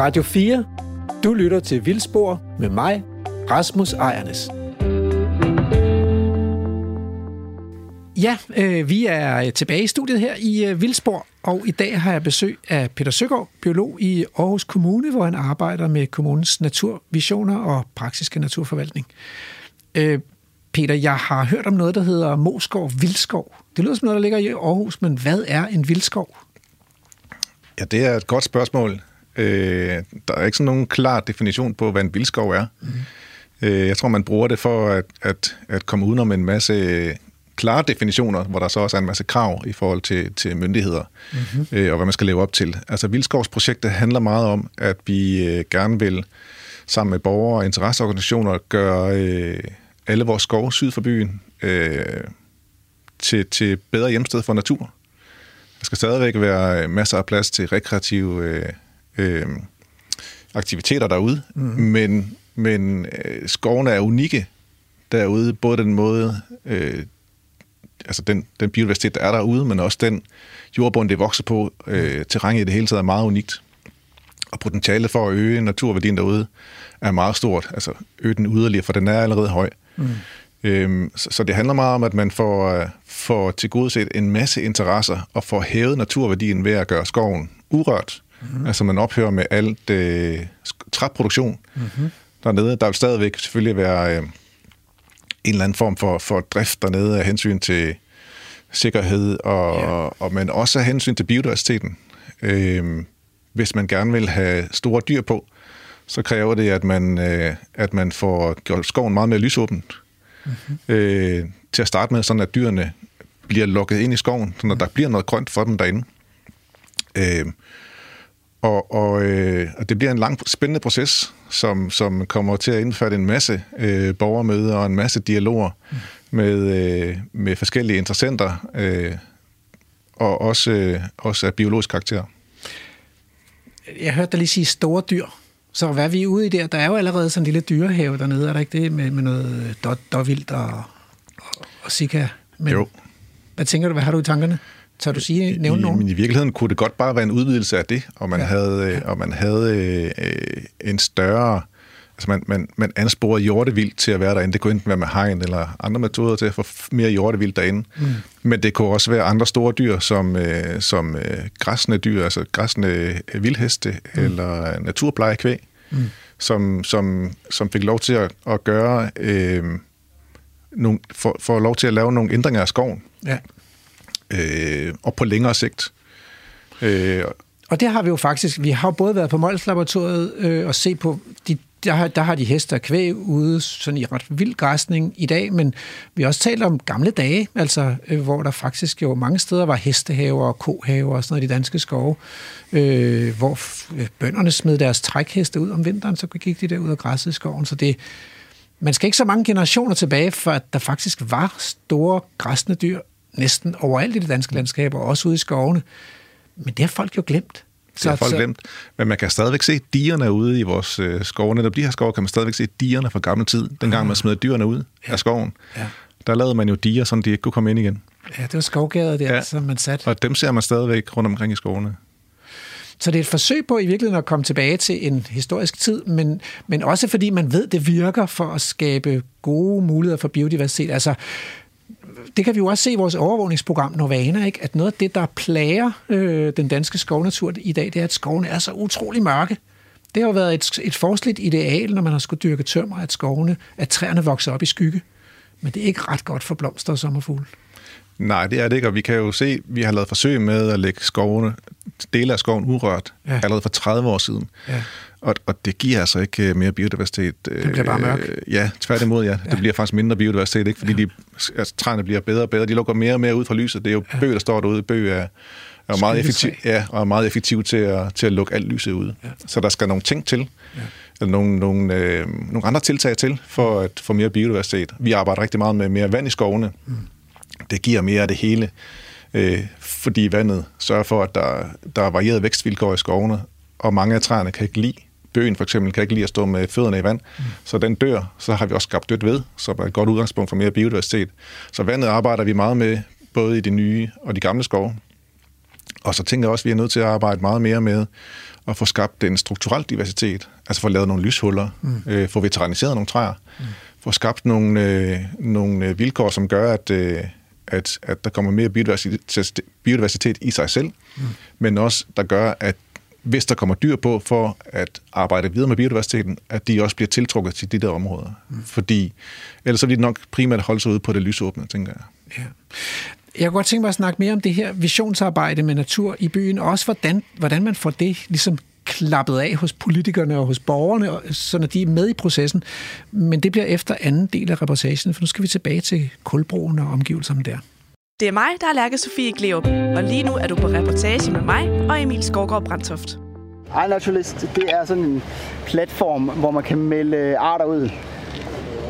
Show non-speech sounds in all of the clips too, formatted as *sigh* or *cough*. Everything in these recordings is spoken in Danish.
Radio 4. Du lytter til Vildspor med mig, Rasmus Ejernes. Ja, øh, vi er tilbage i studiet her i øh, Vildspor, og i dag har jeg besøg af Peter Søgaard, biolog i Aarhus Kommune, hvor han arbejder med kommunens naturvisioner og praktiske naturforvaltning. Øh, Peter, jeg har hørt om noget, der hedder Moskov Vildskov. Det lyder som noget, der ligger i Aarhus, men hvad er en vildskov? Ja, det er et godt spørgsmål. Øh, der er ikke sådan nogen klar definition på, hvad en vildskov er. Mm. Øh, jeg tror, man bruger det for at, at, at komme udenom en masse klare definitioner, hvor der så også er en masse krav i forhold til, til myndigheder, mm-hmm. øh, og hvad man skal leve op til. Altså Vildskovsprojektet handler meget om, at vi øh, gerne vil sammen med borgere og interesseorganisationer gøre øh, alle vores skove syd for byen øh, til, til bedre hjemsted for natur. Der skal stadigvæk være masser af plads til rekreative øh, øh, aktiviteter derude, mm. men, men øh, skovene er unikke derude, både den måde, øh, altså den, den biodiversitet, der er derude, men også den jordbund, det vokser på, øh, terrænet i det hele taget er meget unikt. Og potentialet for at øge naturværdien derude er meget stort, altså øge den yderligere, for den er allerede høj. Mm. Øhm, så, så det handler meget om, at man får, uh, får tilgodeset en masse interesser og får hævet naturværdien ved at gøre skoven urørt. Mm-hmm. Altså man ophører med alt øh, træproduktion mm-hmm. dernede. Der vil stadigvæk selvfølgelig være øh, en eller anden form for, for drift dernede af hensyn til sikkerhed, og, yeah. og, og men også af hensyn til biodiversiteten. Øh, hvis man gerne vil have store dyr på, så kræver det, at man, øh, at man får gjort skoven meget mere lysåben. Mm-hmm. Øh, til at starte med, sådan at dyrene bliver lukket ind i skoven, så der bliver noget grønt for dem derinde. Øh, og, og, øh, og det bliver en lang, spændende proces, som, som kommer til at indføre en masse øh, borgermøder og en masse dialoger mm. med, øh, med forskellige interessenter, øh, og også, øh, også af biologisk karakter. Jeg hørte dig lige sige store dyr. Så hvad er vi ude i der? Der er jo allerede sådan en lille dyrehave dernede, er der ikke det? Med, med noget dåvildt og, og, og sika. Men, jo. Hvad tænker du? Hvad har du i tankerne? Så du sige, nævne nogen? Men i virkeligheden kunne det godt bare være en udvidelse af det, og man ja. havde, ja. og man havde øh, en større... Altså man, man, man ansporede hjortevildt til at være derinde. Det kunne enten være med hegn eller andre metoder til at få mere hjortevildt derinde. Mm. Men det kunne også være andre store dyr, som, øh, som øh, græsne dyr, altså græsne vildheste mm. eller naturplejekvæg, mm. som, som, som fik lov til at, at gøre... Øh, nogle, for, for lov til at lave nogle ændringer af skoven. Ja øh, og på længere sigt. Øh, og det har vi jo faktisk, vi har både været på Mols Laboratoriet øh, og se på, de, der, har, der har de hester og kvæg ude sådan i ret vild græsning i dag, men vi har også talt om gamle dage, altså øh, hvor der faktisk jo mange steder var hestehaver og kohaver og sådan noget i de danske skove, øh, hvor øh, bønderne smed deres trækheste ud om vinteren, så gik de der ud og græssede i skoven, så det, man skal ikke så mange generationer tilbage, for at der faktisk var store græsne dyr næsten overalt i det danske landskab, og også ude i skovene. Men det har folk jo glemt. Så, det har folk så... glemt. Men man kan stadigvæk se dierne ude i vores øh, skove. Netop de her skove kan man stadigvæk se dierne fra gamle tid, dengang man smed dyrene ud ja. af skoven. Ja. Der lavede man jo dier, så de ikke kunne komme ind igen. Ja, det var skovgader der, ja. som man satte. Og dem ser man stadigvæk rundt omkring i skovene. Så det er et forsøg på i virkeligheden at komme tilbage til en historisk tid, men, men også fordi man ved, det virker for at skabe gode muligheder for biodiversitet. Altså, det kan vi jo også se i vores overvågningsprogram Novana, ikke? at noget af det, der plager øh, den danske skovnatur i dag, det er, at skovene er så utrolig mørke. Det har jo været et, et forsligt ideal, når man har skulle dyrke tømmer, at skovene, at træerne vokser op i skygge. Men det er ikke ret godt for blomster og sommerfugle. Nej, det er det ikke, og vi kan jo se, vi har lavet forsøg med at lægge skovene, dele af skoven urørt, ja. allerede for 30 år siden. Ja. Og, og det giver altså ikke øh, mere biodiversitet. Det bliver bare mørk. Øh, ja, tværtimod, ja. ja. Det bliver faktisk mindre biodiversitet, ikke? fordi ja. de, altså, træerne bliver bedre og bedre. De lukker mere og mere ud fra lyset. Det er jo ja. bøg, der står derude. Bøg er, er meget effektiv, ja, og er meget effektiv til at, til at lukke alt lyset ud. Ja. Så der skal nogle ting til, ja. eller nogle, nogle, øh, nogle andre tiltag til, for at få mere biodiversitet. Vi arbejder rigtig meget med mere vand i skovene. Mm. Det giver mere af det hele, øh, fordi vandet sørger for, at der, der er varieret vækstvilkår i skovene, og mange af træerne kan ikke lide Bøgen for eksempel kan ikke lide at stå med fødderne i vand, mm. så den dør. Så har vi også skabt dødt ved, som er et godt udgangspunkt for mere biodiversitet. Så vandet arbejder vi meget med, både i de nye og de gamle skove. Og så tænker jeg også, at vi er nødt til at arbejde meget mere med at få skabt en strukturel diversitet, altså få lavet nogle lyshuller, mm. øh, få veteraniseret nogle træer, mm. få skabt nogle, øh, nogle øh, vilkår, som gør, at, øh, at, at der kommer mere biodiversitet, biodiversitet i sig selv, mm. men også der gør, at hvis der kommer dyr på for at arbejde videre med biodiversiteten, at de også bliver tiltrukket til de der områder. Mm. Fordi ellers så vil de nok primært holde sig ude på det lysåbne, tænker jeg. Ja. Jeg kunne godt tænke mig at snakke mere om det her visionsarbejde med natur i byen, og også hvordan, hvordan man får det ligesom klappet af hos politikerne og hos borgerne, så når de er med i processen. Men det bliver efter anden del af reportagen, for nu skal vi tilbage til kulbroen og omgivelserne der. Det er mig, der er Lærke Sofie Gleup, og lige nu er du på reportage med mig og Emil Skovgaard Brandtoft. iNaturalist, det er sådan en platform, hvor man kan melde øh, arter ud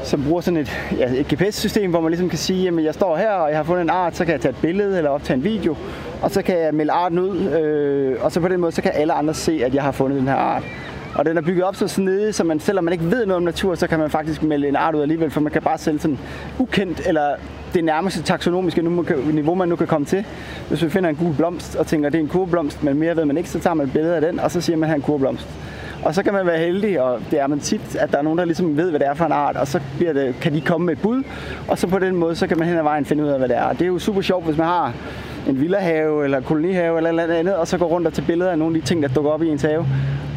som bruger sådan et, ja, et GPS-system, hvor man ligesom kan sige, at jeg står her, og jeg har fundet en art, så kan jeg tage et billede eller optage en video, og så kan jeg melde arten ud, øh, og så på den måde, så kan alle andre se, at jeg har fundet den her art. Og den er bygget op så snedig, så man, selvom man ikke ved noget om natur, så kan man faktisk melde en art ud alligevel, for man kan bare sælge sådan ukendt, eller det nærmeste taksonomiske niveau, man nu kan komme til. Hvis vi finder en gul blomst og tænker, at det er en kurblomst, men mere ved man ikke, så tager man et billede af den, og så siger man, at han er en kurblomst. Og så kan man være heldig, og det er man tit, at der er nogen, der ligesom ved, hvad det er for en art, og så bliver det, kan de komme med et bud, og så på den måde, så kan man hen ad vejen finde ud af, hvad det er. Og det er jo super sjovt, hvis man har en villahave eller kolonihave eller noget andet, og så går rundt og tager billeder af nogle af de ting, der dukker op i ens have,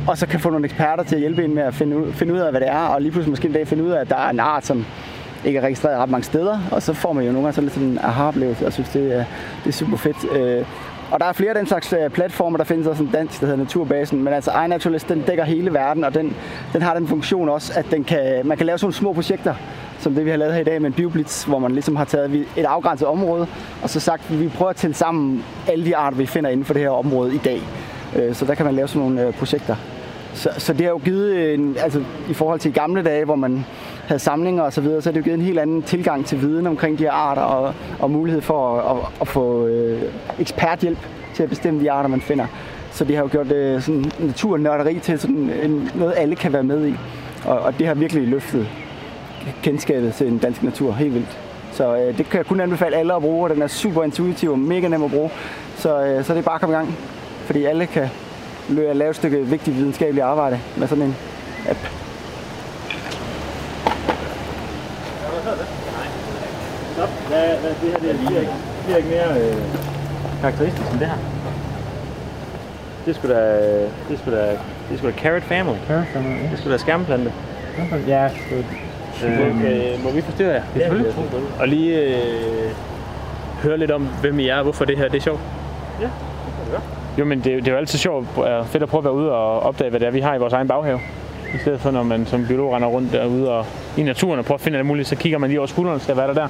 og så kan få nogle eksperter til at hjælpe en med at finde ud, finde ud af, hvad det er, og lige pludselig måske en dag finde ud af, at der er en art, som ikke er registreret ret mange steder, og så får man jo nogle gange sådan lidt sådan en aha-oplevelse, og synes, det er, det er super fedt. Øh, og der er flere af den slags øh, platformer, der findes også en dansk, der hedder Naturbasen, men altså iNaturalist, den dækker hele verden, og den, den har den funktion også, at den kan, man kan lave sådan små projekter, som det vi har lavet her i dag med en bioblitz, hvor man ligesom har taget et afgrænset område, og så sagt, at vi prøver at tælle sammen alle de arter, vi finder inden for det her område i dag. Øh, så der kan man lave sådan nogle øh, projekter. Så, så det har jo givet, en, altså i forhold til gamle dage, hvor man havde samlinger osv., så, videre, så har det jo givet en helt anden tilgang til viden omkring de her arter og, og mulighed for at, at, at få øh, eksperthjælp til at bestemme de arter, man finder. Så det har jo gjort øh, sådan naturnørderi til sådan en, noget, alle kan være med i. Og, og det har virkelig løftet kendskabet til den danske natur helt vildt. Så øh, det kan jeg kun anbefale alle at bruge, og den er super intuitiv og mega nem at bruge. Så, øh, så det er bare at komme i gang, fordi alle kan lave et stykke vigtigt videnskabeligt arbejde med sådan en app. Hvad, hvad, det her det bliver, ikke, bliver ikke mere øh, karakteristisk end det her. Det skulle da, det skulle da, det skulle da Carrot Family. Carrot Family, ja. Det skulle da skærmplante. Ja, det øh, øh, må vi forstyrre jer? Ja, selvfølgelig. Og lige øh, høre lidt om, hvem I er og hvorfor det her det er sjovt. Ja, det Jo, men det, det er jo altid sjovt og fedt at prøve at være ude og opdage, hvad det er, vi har i vores egen baghave. I stedet for, når man som biolog render rundt derude og i naturen og prøver at finde alt muligt, så kigger man lige over skulderen, skal være der der.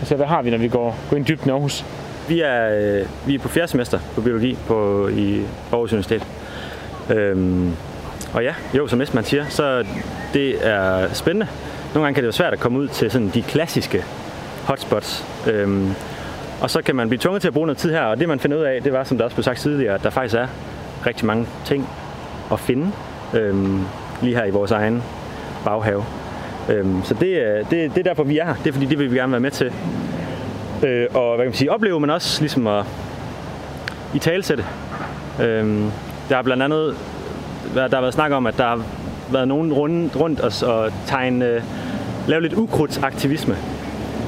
Altså, hvad har vi, når vi går, går ind dybt i Aarhus. Vi er, øh, vi er på fjerde semester på biologi på, i Aarhus Universitet. Øhm, og ja, jo, som Esben siger, så det er spændende. Nogle gange kan det være svært at komme ud til sådan de klassiske hotspots. Øhm, og så kan man blive tvunget til at bruge noget tid her, og det man finder ud af, det var, som der også blev sagt tidligere, at der faktisk er rigtig mange ting at finde øhm, lige her i vores egen baghave. Øhm, så det, øh, det, det er derfor, vi er her. Det er fordi, det vil vi gerne være med til. Øh, og hvad kan man sige, opleve, men også ligesom at i talsætte. Øhm, der har blandt andet der har været snak om, at der har været nogen rundt, rundt og, og tegne, øh, lave lidt ukrudtsaktivisme.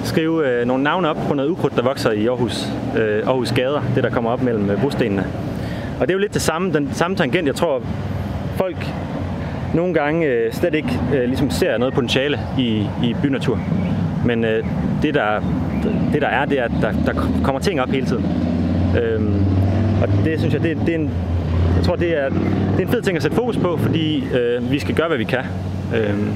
Skrive øh, nogle navne op på noget ukrudt, der vokser i Aarhus, øh, Aarhus gader, det der kommer op mellem øh, brostenene. Og det er jo lidt det samme, den samme tangent, jeg tror, folk nogle gange øh, slet ikke øh, ligesom ser noget potentiale i, i bynatur. Men øh, det, der, det der er, det er, at der, der kommer ting op hele tiden. Øhm, og det synes jeg, det, det er en, jeg tror, det er, det er en fed ting at sætte fokus på, fordi øh, vi skal gøre, hvad vi kan. Øhm,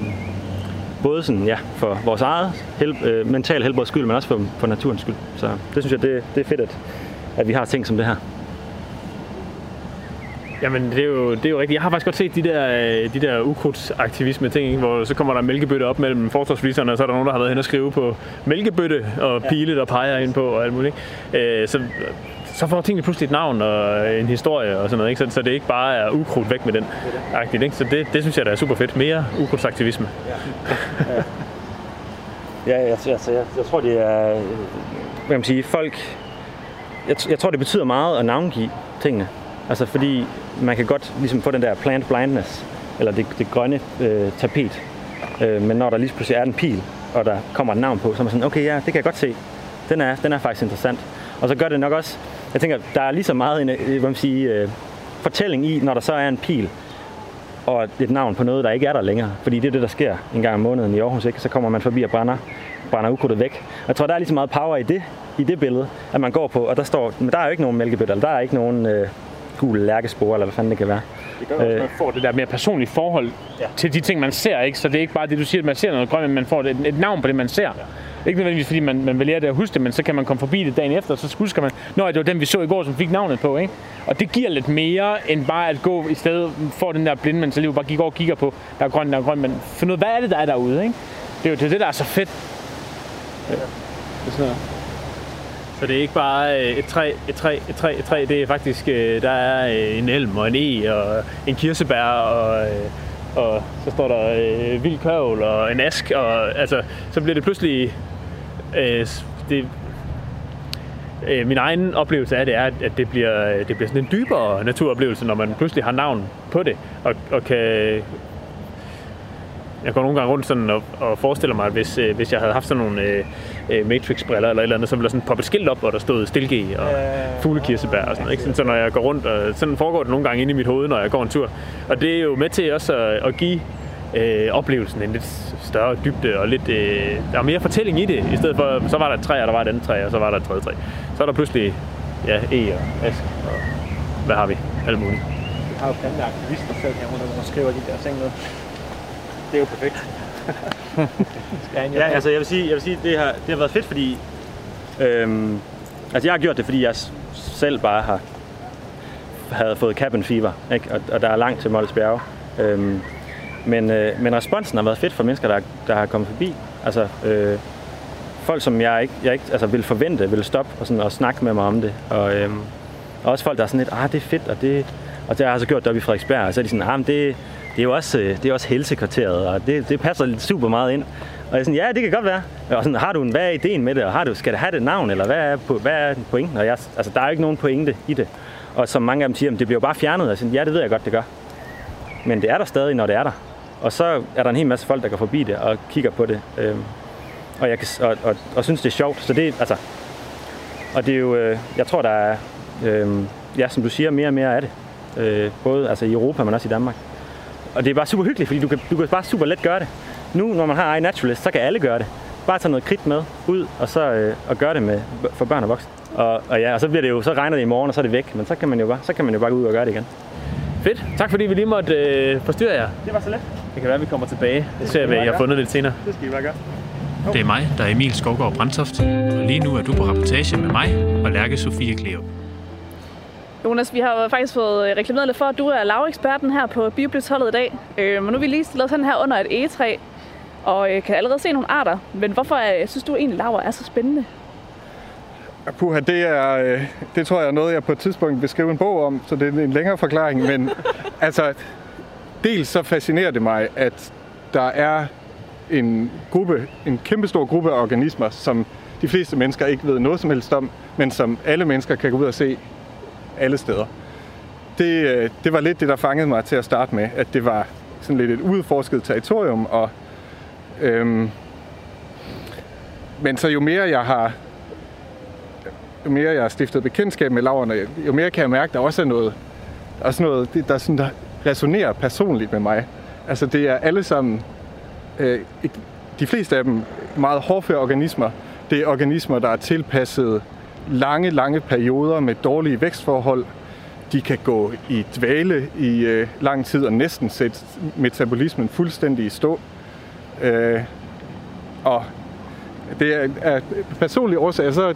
både sådan, ja, for vores eget hel, øh, mental helbreds skyld, men også for, for naturens skyld. Så det synes jeg, det, det er fedt, at, at vi har ting som det her. Jamen, det er, jo, det er jo rigtigt. Jeg har faktisk godt set de der, de der ukrudtsaktivisme ting, hvor så kommer der mælkebøtte op mellem forsvarsviserne, og så er der nogen, der har været hen og skrive på mælkebøtte og pile, der peger ind på og alt muligt. Øh, så, så får tingene pludselig et navn og en historie og sådan noget, ikke? Så, så det ikke bare er ukrudt væk med den. Agtigt, ikke? Så det, det synes jeg, der er super fedt. Mere ukrudtsaktivisme. Ja, ja jeg, jeg, jeg, jeg tror, det er... Hvad man sige, folk jeg, jeg tror, det betyder meget at navngive tingene. Altså fordi man kan godt ligesom få den der plant blindness, eller det, det grønne øh, tapet. Øh, men når der lige pludselig er en pil, og der kommer et navn på, så er man sådan, okay, ja, det kan jeg godt se. Den er, den er faktisk interessant. Og så gør det nok også, jeg tænker, der er lige så meget en øh, hvad man siger, øh, fortælling i, når der så er en pil, og et navn på noget, der ikke er der længere. Fordi det er det, der sker en gang om måneden i Aarhus, ikke? Så kommer man forbi og brænder, brænder ukrudtet væk. Og jeg tror, der er lige så meget power i det, i det billede, at man går på, og der står, men der er jo ikke nogen mælkebøtter, eller der er ikke nogen øh, gule lærkespore, eller hvad fanden det kan være. Det gør også, at man får det der mere personlige forhold ja. til de ting, man ser. Ikke? Så det er ikke bare det, du siger, at man ser noget grønt, men man får et, et navn på det, man ser. Ja. Ikke nødvendigvis, fordi man, man vil lære det at huske det, men så kan man komme forbi det dagen efter, og så husker man, når det var den, vi så i går, som fik navnet på. Ikke? Og det giver lidt mere, end bare at gå i stedet for den der blinde mentalitet, bare går og kigger på, der er grønt, der er grønt, men finde ud hvad er det, der er derude. Ikke? Det er jo det, det, der er så fedt. Ja. Det er sådan noget. Så det er ikke bare øh, et træ, et træ, et træ, et træ. Det er faktisk, øh, der er øh, en elm og en e og en kirsebær og, øh, og så står der øh, vild kørvel og en ask. Og, altså, så bliver det pludselig... Øh, det, øh, min egen oplevelse af det er, at det bliver, det bliver sådan en dybere naturoplevelse, når man pludselig har navn på det, og, og kan, jeg går nogle gange rundt sådan og, og forestiller mig, at hvis, øh, hvis jeg havde haft sådan nogle øh, øh Matrix-briller eller et eller andet, så ville der sådan poppe et skilt op, hvor der stod stilge og fuglekirsebær og sådan noget. Ikke? Sådan, så når jeg går rundt, og sådan foregår det nogle gange inde i mit hoved, når jeg går en tur. Og det er jo med til også at, at give øh, oplevelsen en lidt større dybde og lidt, øh, der er mere fortælling i det, i stedet for, så var der et træ, og der var et andet træ, og så var der et tredje træ. Så er der pludselig, ja, e og ask, og hvad har vi? Alt muligt. Vi har jo planteaktivister selv herunder, der skriver de der ting noget det er jo perfekt. Ja, altså jeg vil sige, jeg vil sige det, har, det har været fedt, fordi øhm, altså jeg har gjort det, fordi jeg selv bare har havde fået cabin fever, ikke? Og, og der er langt til Mols Bjerge. Øhm, men, øh, men responsen har været fedt for mennesker, der, der har kommet forbi. Altså, øh, folk, som jeg ikke, jeg ikke altså, vil forvente, vil stoppe og, sådan, og snakke med mig om det. Og, øhm, og også folk, der er sådan lidt, ah, det er fedt, og det, og det har jeg så gjort det oppe i Frederiksberg, og så er de sådan, ah, men det, det er jo også, øh, det er også helsekvarteret, og det, det passer super meget ind. Og jeg er sådan, ja, det kan godt være. Og sådan, har du en, hvad er ideen med det, og har du, skal det have det navn, eller hvad er, på, hvad er pointen? Og jeg, altså, der er jo ikke nogen pointe i det. Og som mange af dem siger, det bliver jo bare fjernet. Og jeg ja, det ved jeg godt, det gør. Men det er der stadig, når det er der. Og så er der en hel masse folk, der går forbi det og kigger på det. Øhm, og, jeg kan, og, og, og, synes, det er sjovt. Så det, altså, og det er jo, øh, jeg tror, der er, øh, ja, som du siger, mere og mere af det. Øh, både altså i Europa, men også i Danmark. Og det er bare super hyggeligt, fordi du kan, du kan bare super let gøre det. Nu, når man har iNaturalist, så kan alle gøre det. Bare tage noget kridt med ud, og så øh, og gøre det med, for børn og voksne. Og, og, ja, og så, bliver det jo, så regner det i morgen, og så er det væk. Men så kan man jo bare, så kan man jo bare gå ud og gøre det igen. Fedt. Tak fordi vi lige måtte øh, forstyrre jer. Det var så let. Det kan være, at vi kommer tilbage. Det ser vi, jeg har fundet lidt senere. Det skal I bare gøre. Det er mig, der er Emil Skovgaard Brandtoft, og lige nu er du på rapportage med mig og Lærke Sofie Kleo. Jonas, vi har faktisk fået øh, reklameret lidt for, at du er laveksperten her på Bioblitz-holdet i dag. Øh, men nu er vi lige stillet sådan her under et egetræ, og øh, kan allerede se nogle arter. Men hvorfor øh, synes du egentlig, laver er så spændende? Puha, det, er, det tror jeg er noget, jeg på et tidspunkt vil skrive en bog om, så det er en længere forklaring. Men *laughs* altså, dels så fascinerer det mig, at der er en gruppe, en kæmpestor gruppe af organismer, som de fleste mennesker ikke ved noget som helst om, men som alle mennesker kan gå ud og se alle steder. Det, øh, det var lidt det, der fangede mig til at starte med, at det var sådan lidt et udforsket territorium, og øhm, men så jo mere jeg har jo mere jeg har stiftet bekendtskab med laverne, jo mere kan jeg mærke, at der også er noget, også noget, der, sådan, der resonerer personligt med mig. Altså det er alle sammen, øh, de fleste af dem, meget hårdføre organismer. Det er organismer, der er tilpasset lange, lange perioder med dårlige vækstforhold. De kan gå i dvale i øh, lang tid og næsten sætte metabolismen fuldstændig i stå. Øh, og det er, er personlige årsager, så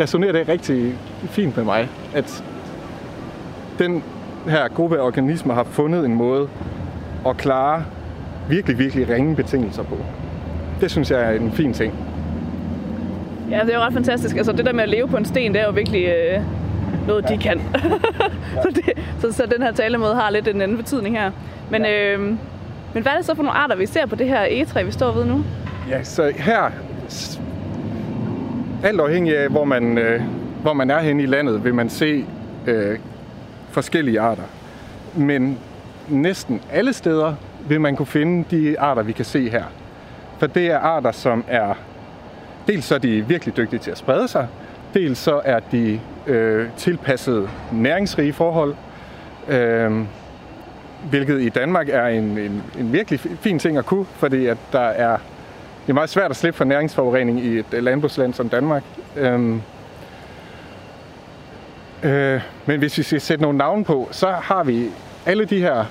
resonerer det rigtig fint med mig, at den her gruppe af organismer har fundet en måde at klare virkelig, virkelig ringe betingelser på. Det synes jeg er en fin ting. Ja, det er jo ret fantastisk. Altså det der med at leve på en sten, det er jo virkelig øh, noget, de kan. *laughs* så, det, så, så den her talemåde har lidt en anden betydning her. Men, ja. øh, men hvad er det så for nogle arter, vi ser på det her egetræ, vi står ved nu? Ja, så her, alt afhængig af, hvor man, øh, hvor man er henne i landet, vil man se øh, forskellige arter. Men næsten alle steder vil man kunne finde de arter, vi kan se her. For det er arter, som er... Dels så er de virkelig dygtige til at sprede sig, dels så er de øh, tilpasset næringsrige forhold, øh, hvilket i Danmark er en, en, en virkelig fin ting at kunne, fordi at der er, det er meget svært at slippe for næringsforurening i et landbrugsland som Danmark. Øh, øh, men hvis vi skal sætte nogle navne på, så har vi alle de her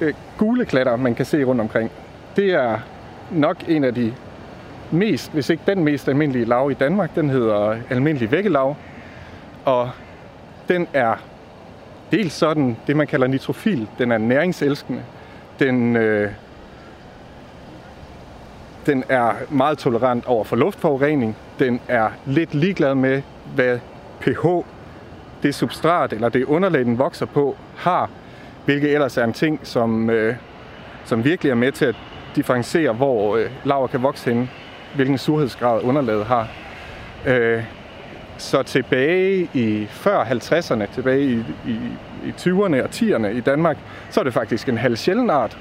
øh, gule klatter, man kan se rundt omkring. Det er nok en af de mest, hvis ikke den mest almindelige lav i Danmark. Den hedder almindelig vækkelav. Og den er dels sådan, det man kalder nitrofil. Den er næringselskende. Den, øh, den er meget tolerant over for luftforurening. Den er lidt ligeglad med, hvad pH, det substrat eller det underlag, den vokser på, har. Hvilket ellers er en ting, som, øh, som virkelig er med til at differentiere, hvor øh, laver kan vokse henne hvilken surhedsgrad underlaget har. Øh, så tilbage i før 50'erne, tilbage i, i, i 20'erne og 10'erne i Danmark, så er det faktisk en halv sjælden art.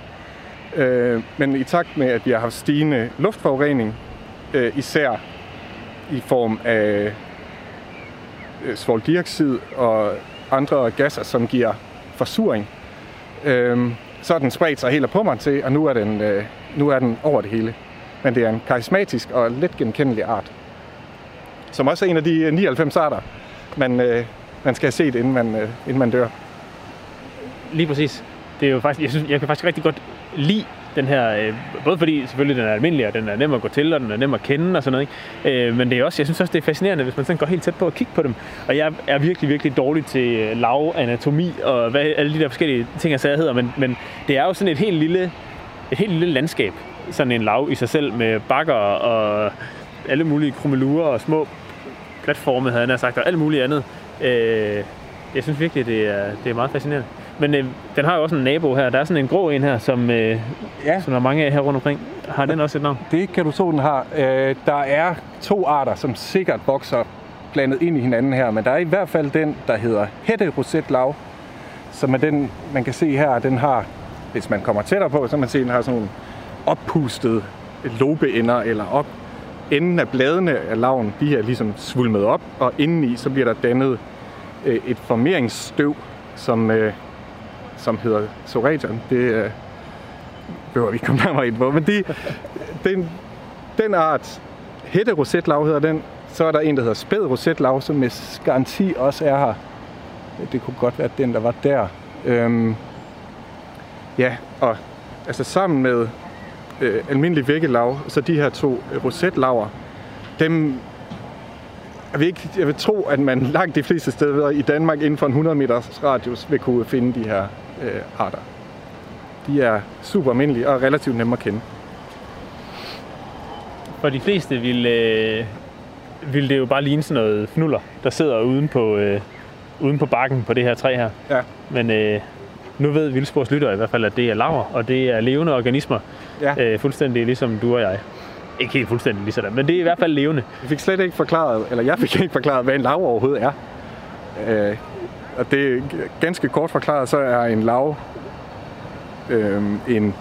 Øh, men i takt med, at vi har haft stigende luftforurening, øh, især i form af øh, svoldioxid og andre gasser, som giver forsuring, øh, så er den spredt sig helt på mig til, og nu er den, øh, nu er den over det hele men det er en karismatisk og let genkendelig art. Som også er en af de øh, 99 arter, man, øh, man skal have set, inden man, øh, inden man dør. Lige præcis. Det er jo faktisk, jeg, synes, jeg kan faktisk rigtig godt lide den her, øh, både fordi selvfølgelig den er almindelig, og den er nem at gå til, og den er nem at kende og sådan noget. Ikke? Øh, men det er også, jeg synes også, det er fascinerende, hvis man sådan går helt tæt på at kigge på dem. Og jeg er virkelig, virkelig dårlig til øh, lav, anatomi og hvad alle de der forskellige ting, jeg sagde hedder, men, men det er jo sådan et helt lille, et helt lille landskab sådan en lav i sig selv med bakker og alle mulige krummelurer og små platforme, havde jeg sagt, og alt muligt andet. Øh, jeg synes virkelig, det er, det er meget fascinerende. Men øh, den har jo også en nabo her. Der er sådan en grå en her, som, øh, ja. som der er mange af her rundt omkring. Har den også et navn? Det kan du tro, den har. Øh, der er to arter, som sikkert vokser blandet ind i hinanden her, men der er i hvert fald den, der hedder hætte rosetlav, som er den, man kan se her, den har, hvis man kommer tættere på, så man se, den har sådan nogle oppustet lobeender eller op. Enden af bladene af laven, de er ligesom svulmet op, og indeni så bliver der dannet øh, et formeringsstøv, som, øh, som hedder soraton. Det øh, behøver vi ikke komme nærmere ind på, men de, den, den art, hætte rosetlav hedder den, så er der en, der hedder spæd rosetlav, som med garanti også er her. Det kunne godt være den, der var der. Øhm, ja, og altså sammen med øh, almindelig vækkelav, så de her to øh, rosetlaver, dem jeg vil, ikke, jeg vil tro, at man *laughs* langt de fleste steder i Danmark inden for en 100 meters radius vil kunne finde de her øh, arter. De er super almindelige og relativt nemme at kende. For de fleste vil, øh, vil det jo bare ligne sådan noget fnuller, der sidder uden på, øh, uden på bakken på det her træ her. Ja. Men øh, nu ved Vildspors lytter i hvert fald, at det er laver, og det er levende organismer. Ja. Øh, fuldstændig ligesom du og jeg. Ikke helt fuldstændig ligesom det, men det er i hvert fald levende. Jeg fik slet ikke forklaret, eller jeg fik ikke forklaret, hvad en lav overhovedet er. Øh, og det er ganske kort forklaret, så er en lav øh, en,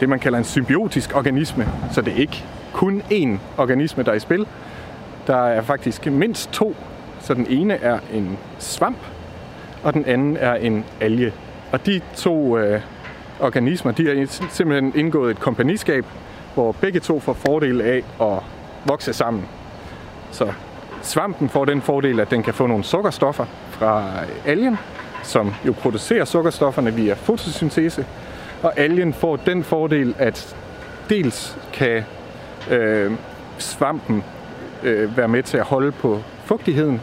det, man kalder en symbiotisk organisme. Så det er ikke kun én organisme, der er i spil. Der er faktisk mindst to. Så den ene er en svamp, og den anden er en alge. Og de to øh, organismer, de har simpelthen indgået et kompagniskab, hvor begge to får fordel af at vokse sammen. Så svampen får den fordel, at den kan få nogle sukkerstoffer fra algen, som jo producerer sukkerstofferne via fotosyntese. Og algen får den fordel, at dels kan øh, svampen øh, være med til at holde på fugtigheden,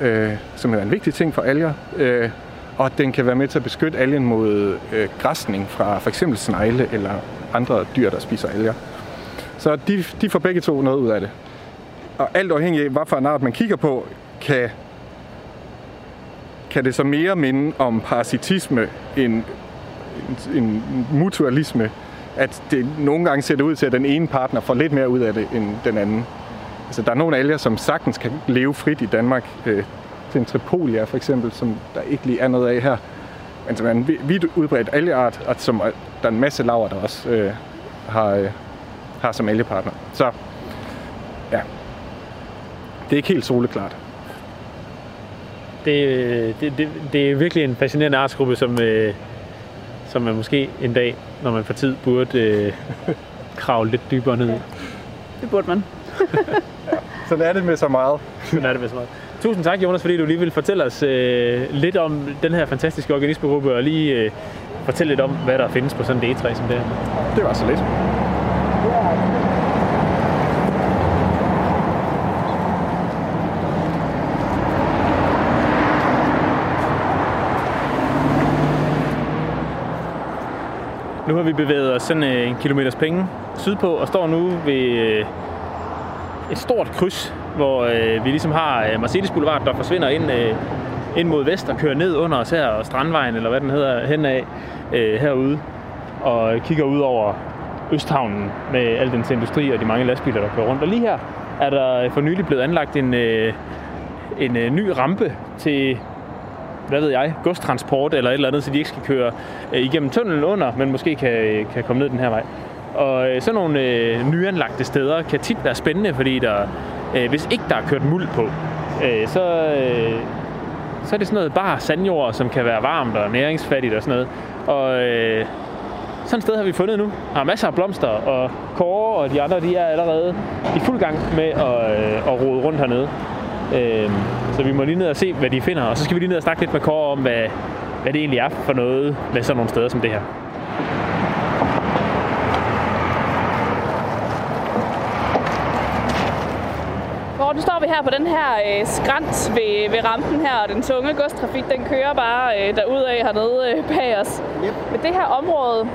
øh, som er en vigtig ting for alger. Øh, og den kan være med til at beskytte algen mod øh, græsning fra for eksempel snegle eller andre dyr, der spiser alger. Så de, de får begge to noget ud af det. Og alt afhængig af, hvad for en art man kigger på, kan, kan det så mere minde om parasitisme end en, en mutualisme, at det nogle gange ser det ud til, at den ene partner får lidt mere ud af det end den anden. Altså, der er nogle alger, som sagtens kan leve frit i Danmark. Øh, Centripolia for eksempel, som der ikke lige er noget af her. Men som er en vidt udbredt algeart, og som der er en masse laver, der også øh, har, øh, har som algepartner. Så ja, det er ikke helt soleklart. Det, det, det, det er virkelig en fascinerende artsgruppe, som, øh, som man måske en dag, når man får tid, burde øh, *laughs* kravle lidt dybere ned i. Det burde man. *laughs* ja, sådan er det med så meget. sådan er det med så meget. Tusind tak, Jonas, fordi du lige vil fortælle os øh, lidt om den her fantastiske organismegruppe, og lige øh, fortælle lidt om, hvad der findes på sådan et egetræ som det her. Det var så lidt. Nu har vi bevæget os sådan øh, en kilometers penge sydpå og står nu ved øh, et stort kryds, hvor øh, vi ligesom har øh, Mercedes Boulevard, der forsvinder ind, øh, ind mod vest og kører ned under os her, og Strandvejen, eller hvad den hedder, henad øh, herude, og kigger ud over Østhavnen med al dens industri og de mange lastbiler, der kører rundt. Og lige her er der for nylig blevet anlagt en, en ny rampe til hvad ved jeg, godstransport eller et eller andet, så de ikke skal køre øh, igennem tunnelen under, men måske kan, kan komme ned den her vej. Og øh, sådan nogle øh, nyanlagte steder kan tit være spændende, fordi der, øh, hvis ikke der er kørt muld på, øh, så, øh, så er det sådan noget bare sandjord, som kan være varmt og næringsfattigt og sådan noget. Og øh, sådan et sted har vi fundet nu. Har masser af blomster, og Kåre og de andre, de er allerede i fuld gang med at, øh, at rode rundt hernede. Øh, så vi må lige ned og se, hvad de finder, og så skal vi lige ned og snakke lidt med Kåre om, hvad, hvad det egentlig er for noget med sådan nogle steder som det her. Kåre, nu står vi her på den her øh, skrant ved, ved rampen her, og den tunge godstrafik, den kører bare øh, derudad hernede øh, bag os. Yep. Men det her område,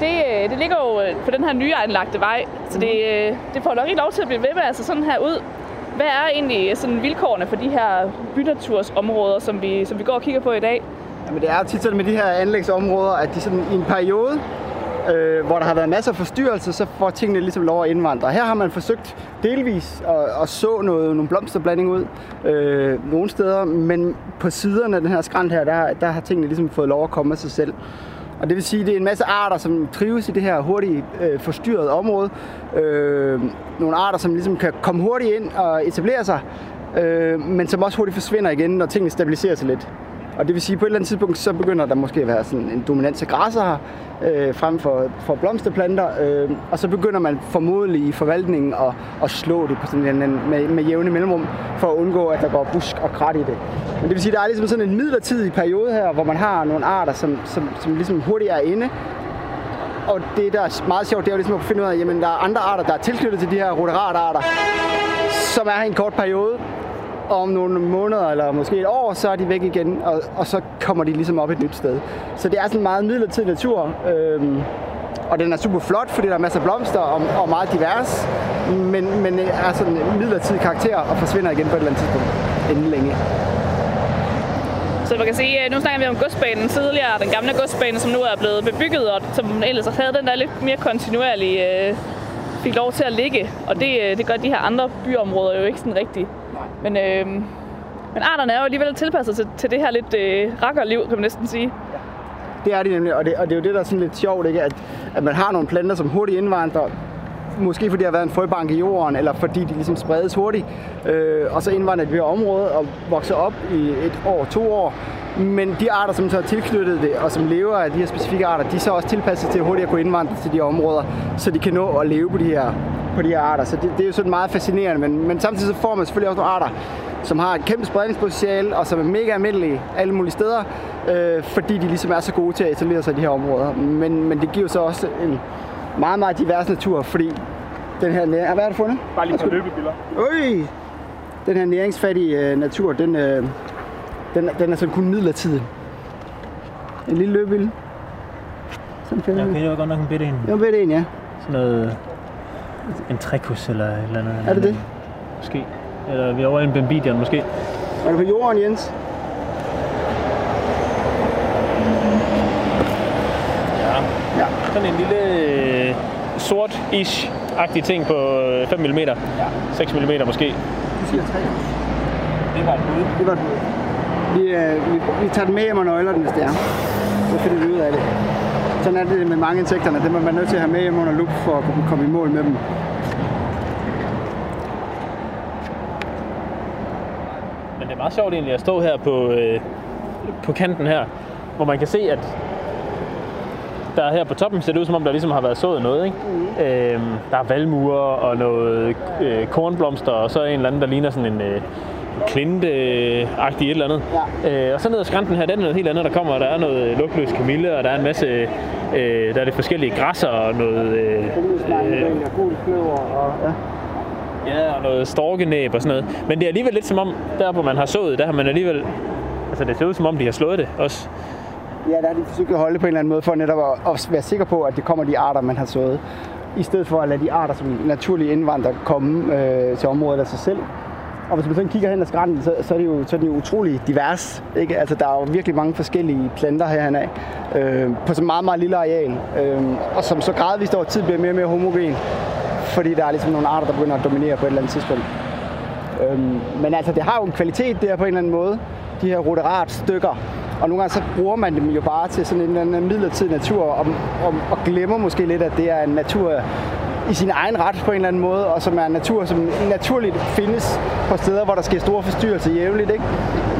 det, øh, det ligger jo øh, på den her nye anlagte vej, så det, øh, det får nok ikke lov til at blive ved med altså sådan her ud. Hvad er egentlig sådan vilkårene for de her bytursområder, som vi, som vi går og kigger på i dag? Jamen, det er tit sådan med de her anlægsområder, at de sådan i en periode, øh, hvor der har været masser af forstyrrelser, så får tingene ligesom lov at indvandre. Her har man forsøgt delvis at, at så noget, nogle blomsterblanding ud øh, nogle steder, men på siderne af den her skrant her, der, der har tingene ligesom fået lov at komme af sig selv. Og det vil sige, at det er en masse arter, som trives i det her hurtigt øh, forstyrrede område. Øh, nogle arter, som ligesom kan komme hurtigt ind og etablere sig, øh, men som også hurtigt forsvinder igen, når tingene stabiliserer sig lidt. Og det vil sige, at på et eller andet tidspunkt, så begynder der måske at være sådan en dominans af græsser her, øh, frem for, for blomsterplanter. Øh, og så begynder man formodentlig i forvaltningen at, at slå det på sådan en, med, med jævne mellemrum, for at undgå, at der går busk og krat i det. Men det vil sige, at der er ligesom sådan en midlertidig periode her, hvor man har nogle arter, som, som, som ligesom hurtigt er inde, og det, der er meget sjovt, det er jo ligesom at finde ud af, at jamen, der er andre arter, der er tilknyttet til de her ruderat-arter, som er her i en kort periode, og om nogle måneder eller måske et år, så er de væk igen, og, og så kommer de ligesom op et nyt sted. Så det er sådan en meget midlertidig natur, øhm, og den er super flot, fordi der er masser af blomster og, og meget divers, men, men er sådan en midlertidig karakter og forsvinder igen på et eller andet tidspunkt inden længe. Så man kan sige, øh, nu snakker vi om godsbanen tidligere, den gamle godsbane, som nu er blevet bebygget, og som ellers havde den der lidt mere kontinuerlige øh, fik lov til at ligge. Og det, øh, det gør de her andre byområder jo ikke sådan rigtigt. Men, øh, men arterne er jo alligevel tilpasset til, til det her lidt øh, rakkerliv, kan man næsten sige. Det er de nemlig, og det, og det er jo det, der er sådan lidt sjovt, ikke? At, at man har nogle planter, som hurtigt indvandrer, måske fordi der har været en frøbank i jorden, eller fordi de ligesom spredes hurtigt, øh, og så indvandrer de ved området og vokser op i et år, to år. Men de arter, som så er tilknyttet det, og som lever af de her specifikke arter, de er så også tilpasset til hurtigt at kunne indvandre til de områder, så de kan nå at leve på de her, på de her arter. Så det, det er jo sådan meget fascinerende, men, men samtidig så får man selvfølgelig også nogle arter, som har et kæmpe spredningspotentiale, og som er mega almindelige alle mulige steder, øh, fordi de ligesom er så gode til at etablere sig i de her områder. Men, men det giver så også en meget, meget divers natur, fordi den her... Hvad er det fundet? Bare lige på løbebilleder. Øj! Den her næringsfattige øh, natur, den, øh, den, den er sådan kun midlertidig. En lille løbebille. Sådan finder ja, okay, det var godt nok en bitte en. Ja, en bitte en, ja. Sådan noget... En trækus eller et eller andet. Er det det? Måske. Eller vi er over en bembidion, måske. Er det på jorden, Jens? Ja. ja. Sådan en lille øh, sort-ish agtige ting på 5 mm. Ja. 6 mm måske. Du siger 3. Det var et bud. Det var et bud. Vi, øh, vi, vi tager den med hjem og nøgler den, hvis det er. Så finder vi ud af det. Sådan er det med mange insekterne. Det må man nødt til at have med hjem under lup for at kunne komme i mål med dem. Men det er meget sjovt egentlig at stå her på, øh, på kanten her, hvor man kan se, at der her på toppen ser det ud, som om der ligesom har været sået noget. Ikke? Mm. Øhm, der er valmuer og noget øh, kornblomster, og så en eller anden, der ligner sådan en øh, klinte-agtig et eller andet. Ja. Øh, og så ned ad skrænten her, den er noget helt andet, der kommer. Der er noget lugtløs kamille, og der er en masse, øh, der er det forskellige græsser og noget... Øh, øh, og, ja. Ja, og noget storkenæb og sådan noget. Men det er alligevel lidt som om, der hvor man har sået, der har man alligevel... Altså det ser ud som om, de har slået det også. Ja, der har de forsøgt at holde på en eller anden måde, for netop at være sikker på, at det kommer de arter, man har sået. I stedet for at lade de arter, som naturlige indvandrere, komme øh, til området af sig selv. Og hvis man sådan kigger hen ad skrænten, så, så, er det jo, så er den jo utrolig divers. Ikke? Altså, der er jo virkelig mange forskellige planter herhen af, øh, på så meget, meget lille areal. Øh, og som så gradvist over tid bliver mere og mere homogen, fordi der er ligesom nogle arter, der begynder at dominere på et eller andet tidspunkt. Øh, men altså, det har jo en kvalitet der på en eller anden måde, de her roterat stykker, og nogle gange så bruger man dem jo bare til sådan en eller anden midlertidig natur, og, og, og glemmer måske lidt, at det er en natur i sin egen ret på en eller anden måde, og som er natur, som naturligt findes på steder, hvor der sker store forstyrrelser jævnligt. Ikke?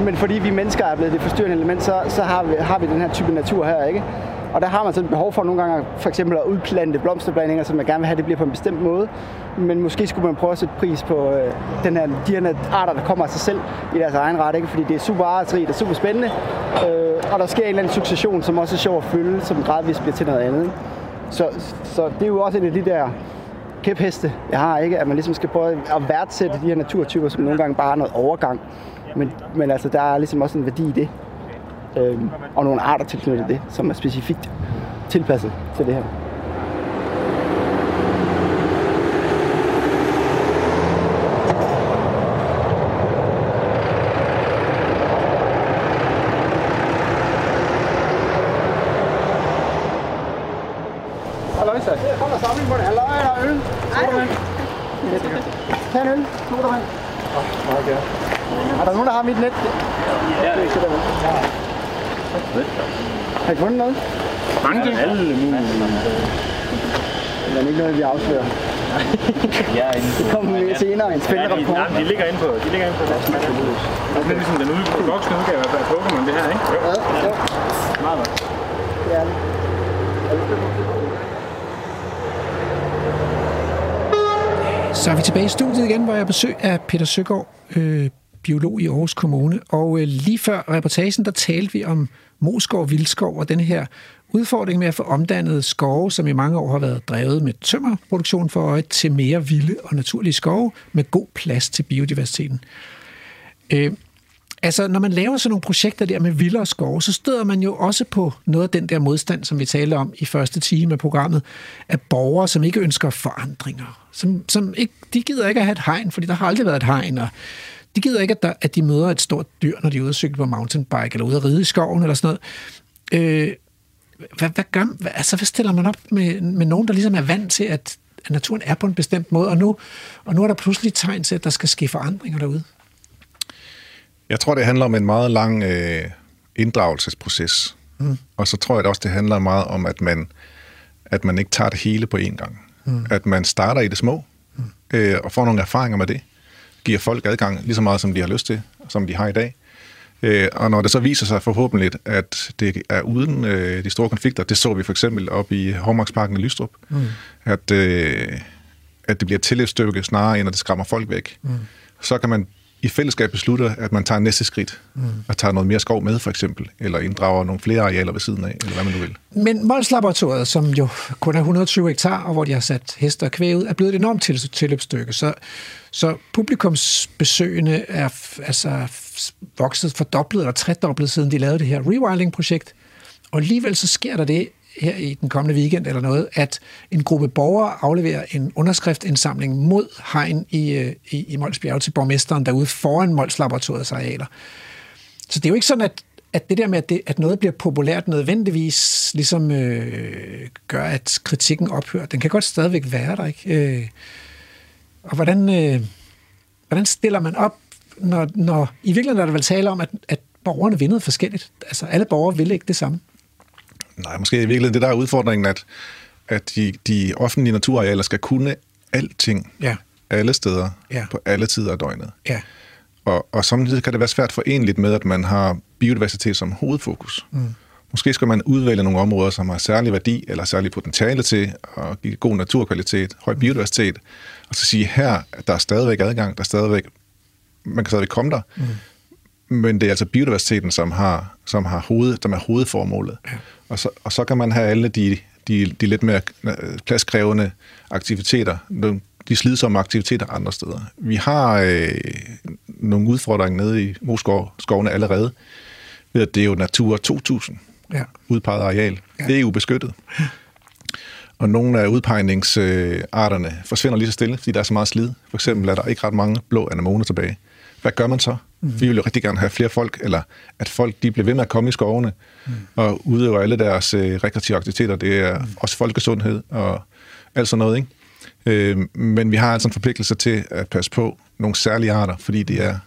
Men fordi vi mennesker er blevet det forstyrrende element, så, så har, vi, har vi den her type natur her. ikke. Og der har man sådan behov for nogle gange for eksempel at udplante blomsterblandinger, som man gerne vil have, det bliver på en bestemt måde. Men måske skulle man prøve at sætte pris på øh, den her, de her arter, der kommer af sig selv i deres egen ret. Ikke? Fordi det er super artsrigt og super spændende. Øh, og der sker en eller anden succession, som også er sjov at følge, som gradvist bliver til noget andet. Ikke? Så, så det er jo også en af de der kæpheste, jeg har, ikke? At man ligesom skal prøve at værdsætte de her naturtyper, som nogle gange bare er noget overgang. Men, men altså, der er ligesom også en værdi i det. Øhm, og nogle arter tilknyttet det, som er specifikt tilpasset til det her. Halløjsa. Her kommer samling på det. Halløj, der er øl. Sodavand. Tag en øl. Sodavand. Åh, meget gerne. Er har mit net? Ja, det er sodavand. Har I fundet noget? Mange ting. Alle mulige. Det er ikke noget, vi afslører. *laughs* Ja, Det kommer vi senere, en spændende rapport. Ja, de, ligger inde på, de ligger inde på vores Det er lidt ligesom den ude, voksne udgave af Pokémon, det her, ikke? Jo. Ja, jo. Meget godt. Det er det. Så er vi tilbage i studiet igen, hvor jeg har besøg af Peter Søgaard, øh, biolog i Aarhus Kommune. Og øh, lige før reportagen, der talte vi om Moskov Vildskov og den her udfordring med at få omdannet skove, som i mange år har været drevet med tømmerproduktion for øje, til mere vilde og naturlige skove med god plads til biodiversiteten. Øh, altså, når man laver sådan nogle projekter der med vildere skove, så støder man jo også på noget af den der modstand, som vi talte om i første time af programmet, af borgere, som ikke ønsker forandringer. Som, som ikke, de gider ikke at have et hegn, fordi der har aldrig været et hegn, og de gider ikke, at, der, at de møder et stort dyr, når de er ude at cykle på mountainbike, eller ude at ride i skoven, eller sådan noget. Øh, hvad, hvad, gør, hvad, altså, hvad stiller man op med, med nogen, der ligesom er vant til, at, at naturen er på en bestemt måde, og nu, og nu er der pludselig tegn til, at der skal ske forandringer derude? Jeg tror, det handler om en meget lang øh, inddragelsesproces. Mm. Og så tror jeg også, det handler meget om, at man, at man ikke tager det hele på én gang. Mm. At man starter i det små, mm. øh, og får nogle erfaringer med det. Giver folk adgang lige så meget, som de har lyst til, som de har i dag. Øh, og når det så viser sig forhåbentlig, at det er uden øh, de store konflikter, det så vi for eksempel op i Hovmarksparken i Lystrup, mm. at, øh, at det bliver et tilløbsstykke snarere, end at det skræmmer folk væk. Mm. Så kan man i fællesskab beslutte, at man tager næste skridt, mm. og tager noget mere skov med, for eksempel, eller inddrager nogle flere arealer ved siden af, eller hvad man nu vil. Men Mols Laboratoriet, som jo kun er 120 hektar, og hvor de har sat hester og kvæg ud, er blevet et enormt til- tilløbsstykke. Så, så publikumsbesøgende er altså vokset fordoblet eller tredoblet, siden de lavede det her rewilding-projekt. Og alligevel så sker der det her i den kommende weekend eller noget, at en gruppe borgere afleverer en underskriftindsamling mod hegn i, øh, i, i Mols Bjerge til borgmesteren derude foran Mols Laboratoriets arealer. Så det er jo ikke sådan, at, at det der med, at, det, at noget bliver populært nødvendigvis ligesom øh, gør, at kritikken ophører. Den kan godt stadigvæk være der, ikke? Øh, og hvordan, øh, hvordan stiller man op, når, når i virkeligheden er der vel tale om, at, at borgerne vinder forskelligt. Altså alle borgere vil ikke det samme. Nej, måske i virkeligheden det der er udfordringen, at, at de, de offentlige naturarealer skal kunne alting Ja. alle steder Ja. på alle tider af døgnet. Ja. Og, og samtidig kan det være svært forenligt med, at man har biodiversitet som hovedfokus. Mm. Måske skal man udvælge nogle områder, som har særlig værdi eller særlig potentiale til at give god naturkvalitet, høj biodiversitet, og så sige, her der er stadigvæk adgang, der er stadigvæk, man kan stadigvæk komme der, mm. Men det er altså biodiversiteten, som har, som har hoved, som er hovedformålet. Ja. Og, så, og så kan man have alle de, de, de lidt mere øh, pladskrævende aktiviteter, de slidsomme aktiviteter andre steder. Vi har øh, nogle udfordringer nede i Moskov-skovene allerede, ved at det er jo Natur 2000 Ja. udpeget areal. Ja. Det er ubeskyttet. Og nogle af udpegningsarterne forsvinder lige så stille, fordi der er så meget slid. For eksempel er der ikke ret mange blå anemoner tilbage. Hvad gør man så? Mm. Vi vil jo rigtig gerne have flere folk, eller at folk de bliver ved med at komme i skovene mm. og udøver alle deres øh, rekreative aktiviteter. Det er mm. også folkesundhed og alt sådan noget. Ikke? Øh, men vi har altså en forpligtelse til at passe på nogle særlige arter, fordi de er,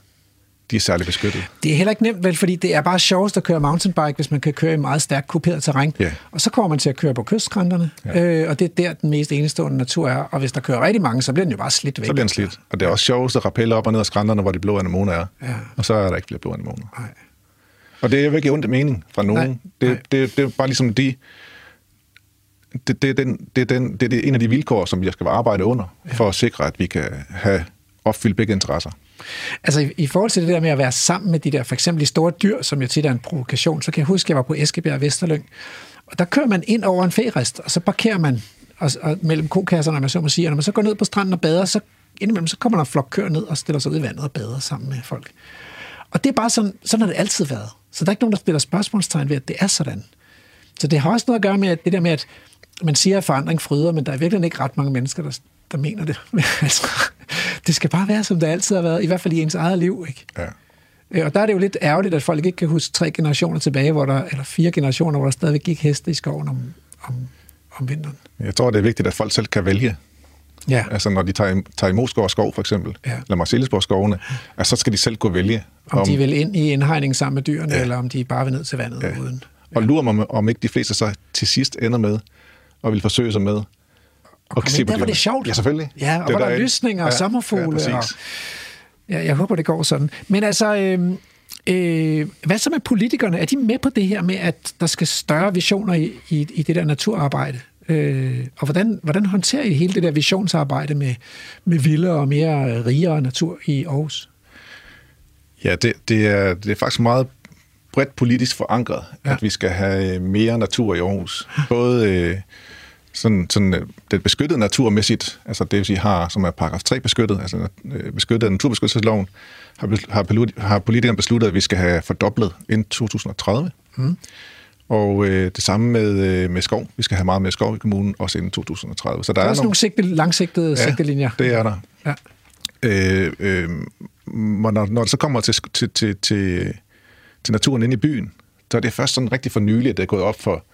de er særligt beskyttet. Det er heller ikke nemt, vel, fordi det er bare sjovest at køre mountainbike, hvis man kan køre i meget stærkt kuperet terræn. Ja. Og så kommer man til at køre på kystskrænterne, ja. øh, og det er der, den mest enestående natur er. Og hvis der kører rigtig mange, så bliver den jo bare slidt væk. Så bliver den slidt. Og det er også sjovest at rappelle op og ned ad skrænterne, hvor de blå anemoner er. Ja. Og så er der ikke flere blå anemoner. Nej. Og det er jo ikke ondt mening fra nogen. Nej, det, nej. Det, det er bare ligesom de... Det, det, er den, det, er den, det, det er en af de vilkår, som vi skal arbejde under, ja. for at sikre, at vi kan have opfyldt begge interesser. Altså i, i forhold til det der med at være sammen med de der, for eksempel de store dyr, som jo tit er en provokation, så kan jeg huske, at jeg var på Eskebjerg Vesterlyng, og der kører man ind over en færest, og så parkerer man og, og mellem kokasserne, man så må sige, og når man så går ned på stranden og bader, så indimellem så kommer der en flok køer ned og stiller sig ud i vandet og bader sammen med folk. Og det er bare sådan, sådan har det altid været. Så der er ikke nogen, der stiller spørgsmålstegn ved, at det er sådan. Så det har også noget at gøre med at det der med, at man siger, at forandring fryder, men der er virkelig ikke ret mange mennesker, der, der mener det. *laughs* altså, det skal bare være, som det altid har været, i hvert fald i ens eget liv. Ikke? Ja. Øh, Og der er det jo lidt ærgerligt, at folk ikke kan huske tre generationer tilbage, hvor der, eller fire generationer, hvor der stadigvæk gik heste i skoven om, om, om vinteren. Jeg tror, det er vigtigt, at folk selv kan vælge. Ja, Altså når de tager, tager i Moskov skov for eksempel, Ja. eller Marcellesborg skovene, altså, så skal de selv gå vælge. om de vil ind i indhegningen sammen med dyrene, ja. Ja. eller om de bare vil ned til vandet ja. uden. Og lurer mig, om- om ikke de fleste så til sidst ender med, og vil forsøge sig med. Og, komme ind der, hvor det sjovt. Ja, selvfølgelig. Ja, og Det hvor der er derinde. lysninger og Ja, sommerfugle. Ja, og, ja, jeg håber, det går sådan. Men altså, øh, øh, hvad så med politikerne? Er de med på det her med, at der skal større visioner i, i, i det der naturarbejde? Øh, og hvordan, hvordan håndterer I hele det der visionsarbejde med, med vildere og mere øh, rigere natur i Aarhus? Ja, det, det, er, det er faktisk meget bredt politisk forankret, Ja. ja. at vi skal have mere natur i Aarhus. Både øh, sådan, sådan øh, den beskyttede naturmæssigt, altså det vil sige har, som er paragraf 3 beskyttet, altså øh, beskyttet af naturbeskyttelsesloven, har, har, har politikerne besluttet, at vi skal have fordoblet inden 2030. Mm. Og øh, det samme med, øh, med skov. Vi skal have meget mere skov i kommunen, også inden 2030. Så der Der er er også nogle sigte, langsigtede ja, sigtelinjer. det er der. Ja. Øh, øh, når, når det så kommer til, til, til, til, til naturen inde i byen, så er det først sådan rigtig for nylig, at det er gået op for,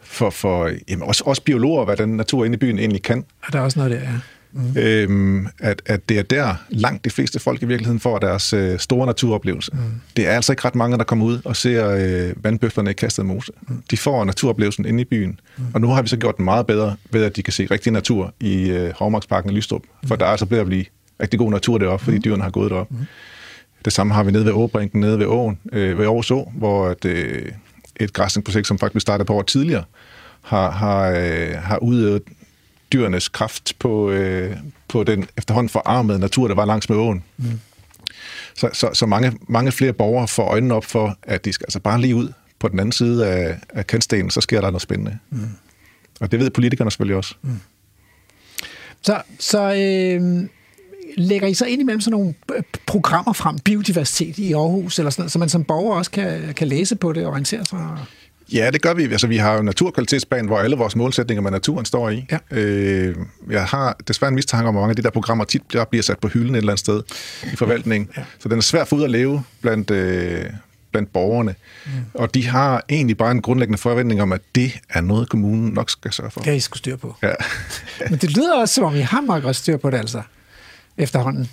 for, for jamen også, også biologer, hvad den natur inde i byen egentlig kan. Og der er også noget der, ja. Mm. Øhm, at, at det er der langt de fleste folk i virkeligheden får deres øh, store naturoplevelse. Mm. Det er altså ikke ret mange, der kommer ud og ser øh, vandbøflerne i kastet mose. Mm. De får naturoplevelsen inde i byen. Mm. Og nu har vi så gjort den meget bedre ved, at de kan se rigtig natur i øh, Hovmarksparken i Lystrup. For der er altså blevet at blive rigtig god natur deroppe, fordi dyrene har gået derop. Mm. Det samme har vi nede ved Åbrinken, nede ved åen, øh, ved Aarhus Å, hvor at, øh, et græsningsprojekt, som faktisk startede på år tidligere, har, har, øh, har udøvet dyrenes kraft på, øh, på den efterhånden forarmede natur, der var langs med åen. Mm. Så, så, så mange, mange flere borgere får øjnene op for, at de skal altså bare lige ud på den anden side af, af kantstenen, så sker der noget spændende. Mm. Og det ved politikerne selvfølgelig også. Mm. Så, så øh, lægger I så ind imellem sådan nogle øh, programmer frem, biodiversitet i Aarhus, eller sådan noget, så man som borger også kan, kan læse på det og orientere sig? Ja, det gør vi. Altså, vi har jo naturkvalitetsbanen, hvor alle vores målsætninger med naturen står i. Ja. Øh, jeg har desværre en mistanke om, at mange af de der programmer tit bliver bliver sat på hylden et eller andet sted i forvaltningen. Ja. Så den er svær for ud at leve blandt, øh, blandt borgerne. Mm. Og de har egentlig bare en grundlæggende forventning om, at det er noget, kommunen nok skal sørge for. Det har I skulle styr på. Ja. *laughs* Men det lyder også, som om I har meget godt styr på det, altså, efterhånden.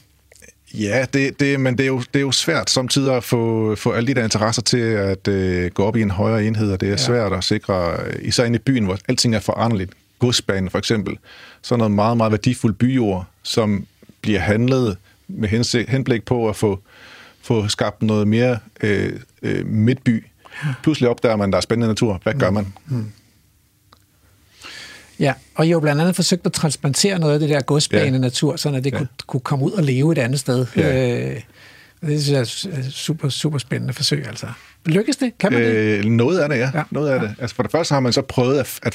Ja, det, det, men det er, jo, det er jo svært samtidig at få, få alle de der interesser til at øh, gå op i en højere enhed, og det er ja. svært at sikre, især inde i byen, hvor alting er foranderligt. Godsbanen for eksempel, så noget meget, meget værdifuld byjord, som bliver handlet med henblik på at få, få skabt noget mere øh, øh, midtby. Pludselig opdager man, at der er spændende natur. Hvad gør man? Mm. Ja, og I har jo blandt andet forsøgt at transplantere noget af det der godsbane natur, så det ja. kunne, kunne komme ud og leve et andet sted. Ja. Øh, det synes jeg er super, super spændende forsøg, altså. Lykkes det? Kan man det? Øh, noget af det, ja. ja. Noget af ja. det. Altså for det første har man så prøvet at, at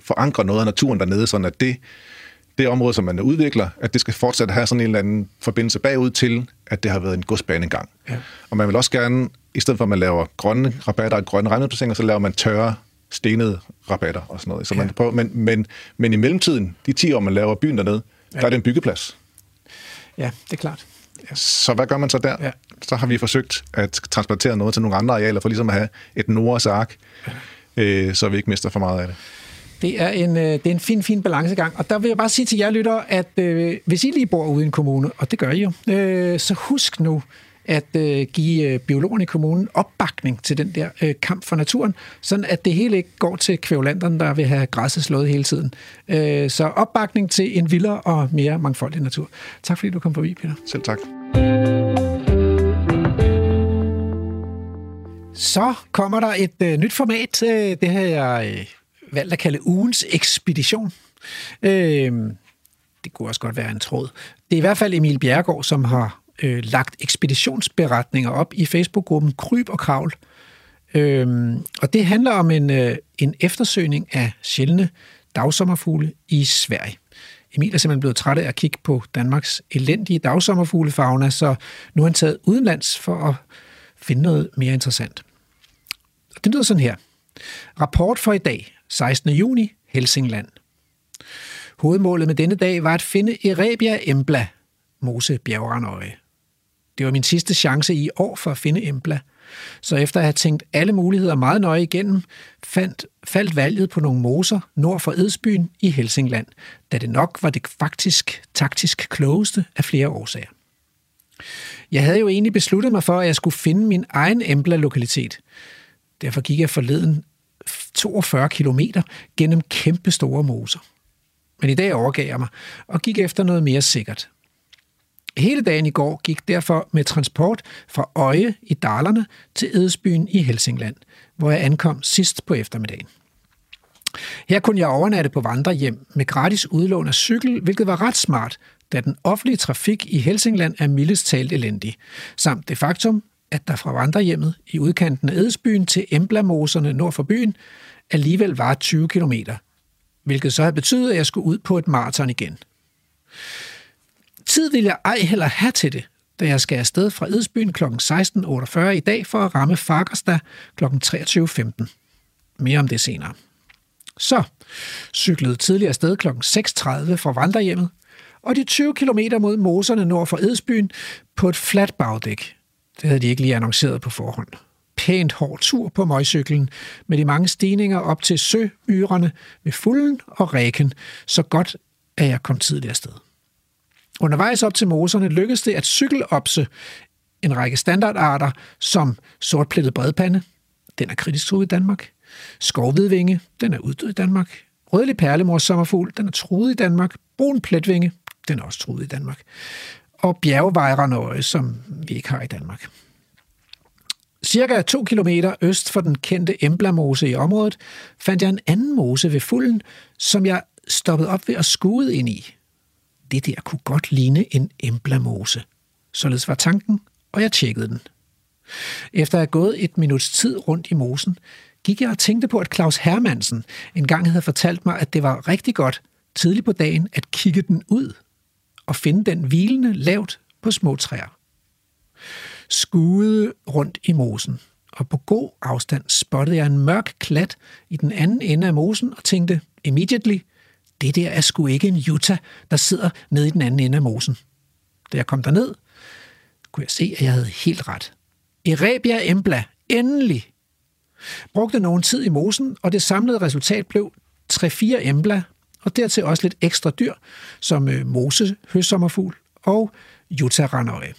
forankre noget af naturen dernede, sådan at det, det område, som man udvikler, at det skal fortsat have sådan en eller anden forbindelse bagud til, at det har været en godsbane engang. Ja. Og man vil også gerne, i stedet for at man laver grønne rabatter og grønne regnudplaceringer, så laver man tørre stenede rabatter og sådan noget. Så man ja. prøver, men, men, men i mellemtiden, de 10 år, man laver byen dernede, ja. der er det en byggeplads. Ja, det er klart. Ja. Så hvad gør man så der? Ja. Så har vi forsøgt at transportere noget til nogle andre arealer, for ligesom at have et Noras ark, ja. øh, så vi ikke mister for meget af det. Det er en, øh, det er en fin, fin balancegang. Og der vil jeg bare sige til jer lyttere, at øh, hvis I lige bor ude i en kommune, og det gør I jo, øh, så husk nu, at øh, give øh, biologerne i kommunen opbakning til den der øh, kamp for naturen, sådan at det hele ikke går til kvævlanderne, der vil have græsset slået hele tiden. Øh, så opbakning til en vildere og mere mangfoldig natur. Tak fordi du kom forbi, Peter. Selv tak. Så kommer der et øh, nyt format. Øh, det har jeg øh, valgt at kalde ugens ekspedition. Øh, det kunne også godt være en tråd. Det er i hvert fald Emil Bjergård, som har øh, lagt ekspeditionsberetninger op i Facebook-gruppen Kryb og Kravl. Øhm, og det handler om en, øh, en eftersøgning af sjældne dagsommerfugle i Sverige. Emil er simpelthen blevet træt af at kigge på Danmarks elendige dagsommerfuglefauna, så nu er han taget udenlands for at finde noget mere interessant. Det lyder sådan her. Rapport for i dag, 16. juni, Helsingland. Hovedmålet med denne dag var at finde Erebia embla, Mose bjergrandøje. Det var min sidste chance i år for at finde Embla. Så efter at have tænkt alle muligheder meget nøje igennem, fandt, faldt valget på nogle moser nord for Edsbyen i Helsingland, da det nok var det faktisk taktisk klogeste af flere årsager. Jeg havde jo egentlig besluttet mig for, at jeg skulle finde min egen Embla-lokalitet. Derfor gik jeg forleden 42 km gennem kæmpe store moser. Men i dag overgav jeg mig og gik efter noget mere sikkert. Hele dagen i går gik derfor med transport fra Øje i Dalerne til Edsbyen i Helsingland, hvor jeg ankom sidst på eftermiddagen. Her kunne jeg overnatte på vandrehjem med gratis udlån af cykel, hvilket var ret smart, da den offentlige trafik i Helsingland er mildest talt elendig, samt det faktum, at der fra vandrehjemmet i udkanten af Edsbyen til Emblamoserne nord for byen alligevel var 20 km, hvilket så havde betydet, at jeg skulle ud på et maraton igen. Tid vil jeg ej heller have til det, da jeg skal afsted fra Edsbyen kl. 16.48 i dag for at ramme Fagerstad kl. 23.15. Mere om det senere. Så cyklede tidligere afsted kl. 6.30 fra vandrehjemmet, og de 20 km mod moserne nord for Edsbyen på et fladt bagdæk. Det havde de ikke lige annonceret på forhånd. Pænt hård tur på møgcyklen, med de mange stigninger op til sømyrerne med fulden og ræken, så godt at jeg kom tidligere afsted. Undervejs op til moserne lykkedes det at cykelopse en række standardarter som sortplettet bredpande, den er kritisk truet i Danmark, skovhvidvinge, den er uddød i Danmark, rødlig perlemors sommerfugl, den er truet i Danmark, brun pletvinge, den er også truet i Danmark, og bjergvejrernøje, som vi ikke har i Danmark. Cirka to kilometer øst for den kendte Emblamose i området, fandt jeg en anden mose ved fulden, som jeg stoppede op ved at skude ind i det der kunne godt ligne en emblamose. Således var tanken, og jeg tjekkede den. Efter at have gået et minuts tid rundt i mosen, gik jeg og tænkte på, at Claus Hermansen engang havde fortalt mig, at det var rigtig godt tidligt på dagen at kigge den ud og finde den hvilende lavt på små træer. Skuede rundt i mosen, og på god afstand spottede jeg en mørk klat i den anden ende af mosen og tænkte immediately – det der er sgu ikke en Utah, der sidder nede i den anden ende af mosen. Da jeg kom derned, kunne jeg se, at jeg havde helt ret. Erebia embla, endelig brugte nogen tid i mosen, og det samlede resultat blev 3-4 embla, og dertil også lidt ekstra dyr, som øh, mose, høstsommerfugl og jutaranøje.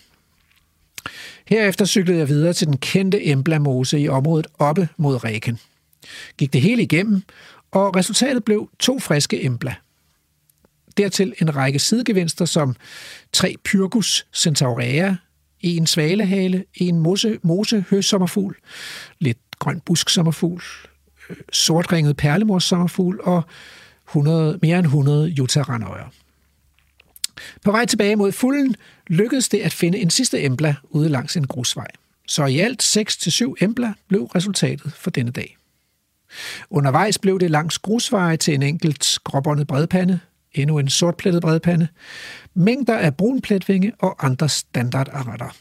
Herefter cyklede jeg videre til den kendte Embla-mose i området oppe mod Ræken. Gik det hele igennem, og resultatet blev to friske Embla. Dertil en række sidegevinster som tre Pyrgus centaurea, en svalehale, en mose, mose høstsommerfugl, lidt grøn busksommerfugl, øh, sortringet perlemorssommerfugl og 100, mere end 100 jutaranøjer. På vej tilbage mod fulden lykkedes det at finde en sidste embla ude langs en grusvej. Så i alt 6-7 embla blev resultatet for denne dag. Undervejs blev det langs grusveje til en enkelt gråbåndet bredpande, endnu en sortplettet bredpande, mængder af brunpletvinge og andre standardarter.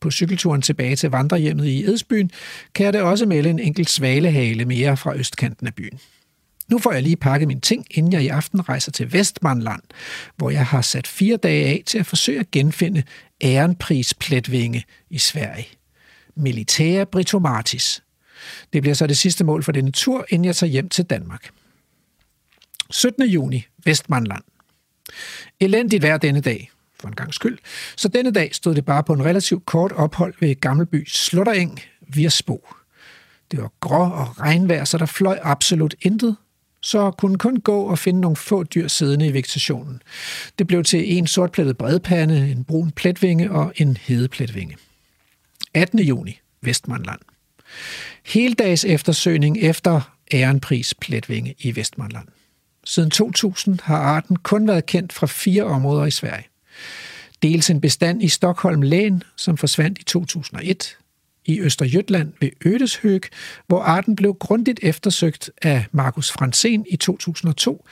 På cykelturen tilbage til vandrehjemmet i Edsbyen kan jeg da også melde en enkelt svalehale mere fra østkanten af byen. Nu får jeg lige pakket mine ting, inden jeg i aften rejser til Vestmanland, hvor jeg har sat fire dage af til at forsøge at genfinde ærenprispletvinge i Sverige. Militære Britomatis. Det bliver så det sidste mål for denne tur, inden jeg tager hjem til Danmark. 17. juni, Vestmanland. Elendigt vejr denne dag, for en gang skyld, så denne dag stod det bare på en relativt kort ophold ved Gammelby Sluttereng, Virsbo. Det var grå og regnvejr, så der fløj absolut intet, så kunne kun gå og finde nogle få dyr siddende i vegetationen. Det blev til en sortplettet bredpande, en brun pletvinge og en hedepletvinge. 18. juni, Vestmanland. Heldags eftersøgning efter ærenpris pletvinge i Vestmanland. Siden 2000 har arten kun været kendt fra fire områder i Sverige. Dels en bestand i Stockholm län, som forsvandt i 2001, i Østerjøtland ved Ødeshøg, hvor arten blev grundigt eftersøgt af Markus Fransen i 2002,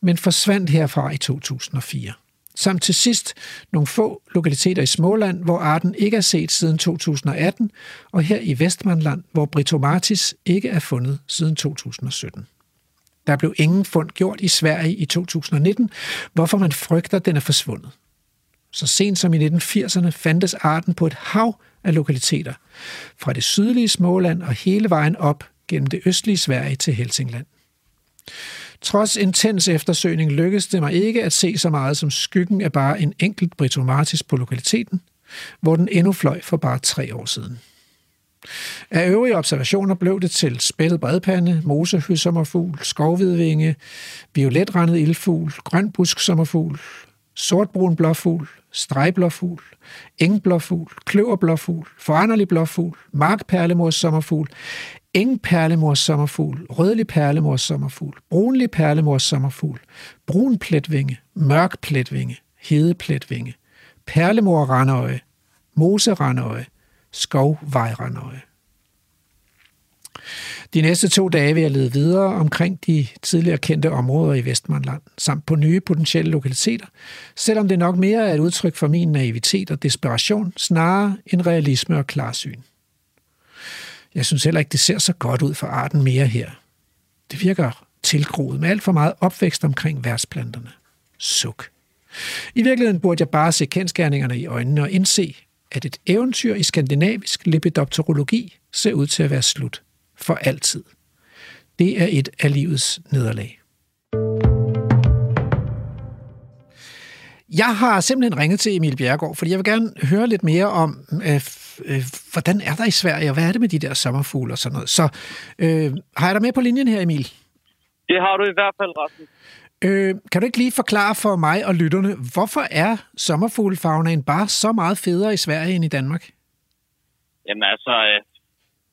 men forsvandt herfra i 2004. Samt til sidst nogle få lokaliteter i Småland, hvor arten ikke er set siden 2018, og her i Vestmanland, hvor Britomatis ikke er fundet siden 2017. Der blev ingen fund gjort i Sverige i 2019, hvorfor man frygter, at den er forsvundet. Så sent som i 1980'erne fandtes arten på et hav af lokaliteter, fra det sydlige Småland og hele vejen op gennem det østlige Sverige til Helsingland. Trods intens eftersøgning lykkedes det mig ikke at se så meget som skyggen af bare en enkelt britomartis på lokaliteten, hvor den endnu fløj for bare tre år siden. Af øvrige observationer blev det til spættet bredpande, mosehøsommerfugl, skovhvidvinge, violetrendet ildfugl, grønbusksommerfugl, sortbrun blåfugl, stregblåfugl, engblåfugl, kløverblåfugl, foranderlig blåfugl, markperlemors sommerfugl, engperlemors sommerfugl, rødlig perlemors sommerfugl, brunlig perlemors sommerfugl, brun pletvinge, mørk pletvinge, hedepletvinge, perlemor randøje, moserandøje, skovvejrandøje. De næste to dage vil jeg lede videre omkring de tidligere kendte områder i Vestmanland, samt på nye potentielle lokaliteter, selvom det nok mere er et udtryk for min naivitet og desperation, snarere end realisme og klarsyn. Jeg synes heller ikke, det ser så godt ud for arten mere her. Det virker tilgroet med alt for meget opvækst omkring værtsplanterne. Suk. I virkeligheden burde jeg bare se kendskærningerne i øjnene og indse, at et eventyr i skandinavisk lepidopterologi ser ud til at være slut for altid. Det er et af livets nederlag. Jeg har simpelthen ringet til Emil Bjergård, fordi jeg vil gerne høre lidt mere om, øh, øh, hvordan er der i Sverige, og hvad er det med de der sommerfugle og sådan noget. Så øh, har jeg dig med på linjen her, Emil? Det har du i hvert fald, Rasmus. Øh, kan du ikke lige forklare for mig og lytterne, hvorfor er sommerfuglefagnaen bare så meget federe i Sverige end i Danmark? Jamen altså, øh,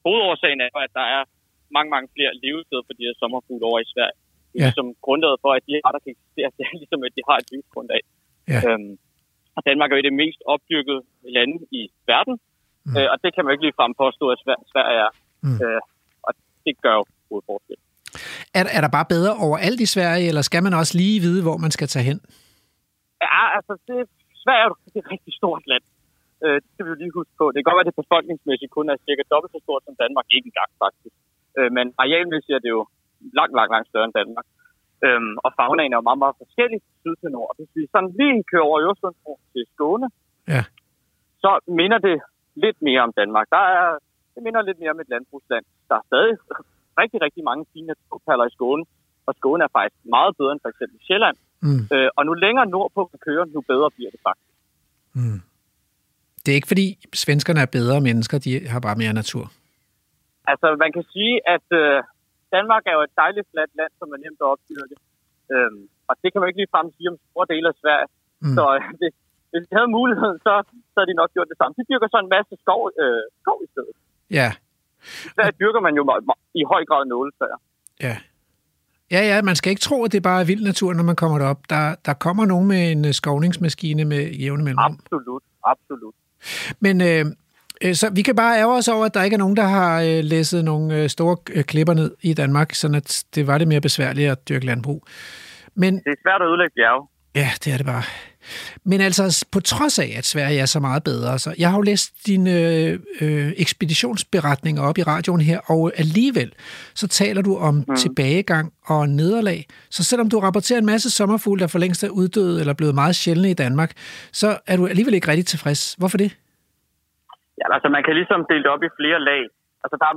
hovedårsagen er, at der er mange, mange flere levesteder for de her sommerfugle over i Sverige. Det er ja. ligesom grundlaget for, at de arter kan eksistere, *laughs* det er ligesom, at de har et livsgrundlag. Ja. Øhm, og Danmark er jo det mest opdyrkede lande i verden, mm. øh, og det kan man jo ikke lige frem påstå, at Sverige er. Mm. Øh, og det gør jo hovedforskel. Er, er der bare bedre overalt i Sverige, eller skal man også lige vide, hvor man skal tage hen? Ja, altså, det, Sverige er et rigtig stort land. Øh, det skal vi jo lige huske på. Det kan godt være, at det befolkningsmæssigt kun er cirka dobbelt så stort som Danmark. Ikke engang, faktisk. Øh, men arealmæssigt er det jo langt, langt, langt større end Danmark. Øhm, og fagnaen er jo meget, meget forskellig syd til nord. Hvis vi sådan lige kører over Øresundsbro til Skåne, ja. så minder det lidt mere om Danmark. Der er det minder lidt mere om et landbrugsland. Der er stadig rigtig, rigtig mange fine naturperler i Skåne, og Skåne er faktisk meget bedre end for eksempel Sjælland. Mm. Øh, og nu længere nordpå man kører, nu bedre bliver det faktisk. Mm. Det er ikke fordi svenskerne er bedre mennesker, de har bare mere natur. Altså, man kan sige, at øh, Danmark er jo et dejligt fladt land, som er nemt at opdyrke. Øhm, og det kan man ikke lige frem sige om store dele af Sverige. Mm. Så øh, det, hvis de havde muligheden, så, så havde de nok gjort det samme. De dyrker så en masse skov, øh, skov i stedet. Ja. Der dyrker man jo i høj grad nåletræer. Ja. Ja, ja, man skal ikke tro, at det bare er vild natur, når man kommer derop. Der, der kommer nogen med en øh, skovningsmaskine med jævne mellemrum. Absolut, absolut. Men øh, øh, så vi kan bare ærge os over, at der ikke er nogen, der har øh, læsset nogle øh, store øh, klipper ned i Danmark, så at det var det mere besværligt at dyrke landbrug. Men, det er svært at udlægge bjerge. Ja, det er det bare. Men altså, på trods af, at Sverige er så meget bedre, så jeg har jo læst dine øh, ekspeditionsberetninger op i radioen her, og alligevel så taler du om mm. tilbagegang og nederlag. Så selvom du rapporterer en masse sommerfugle, der for længst er uddøde eller blevet meget sjældne i Danmark, så er du alligevel ikke rigtig tilfreds. Hvorfor det? Ja, altså man kan ligesom dele det op i flere lag. Altså der er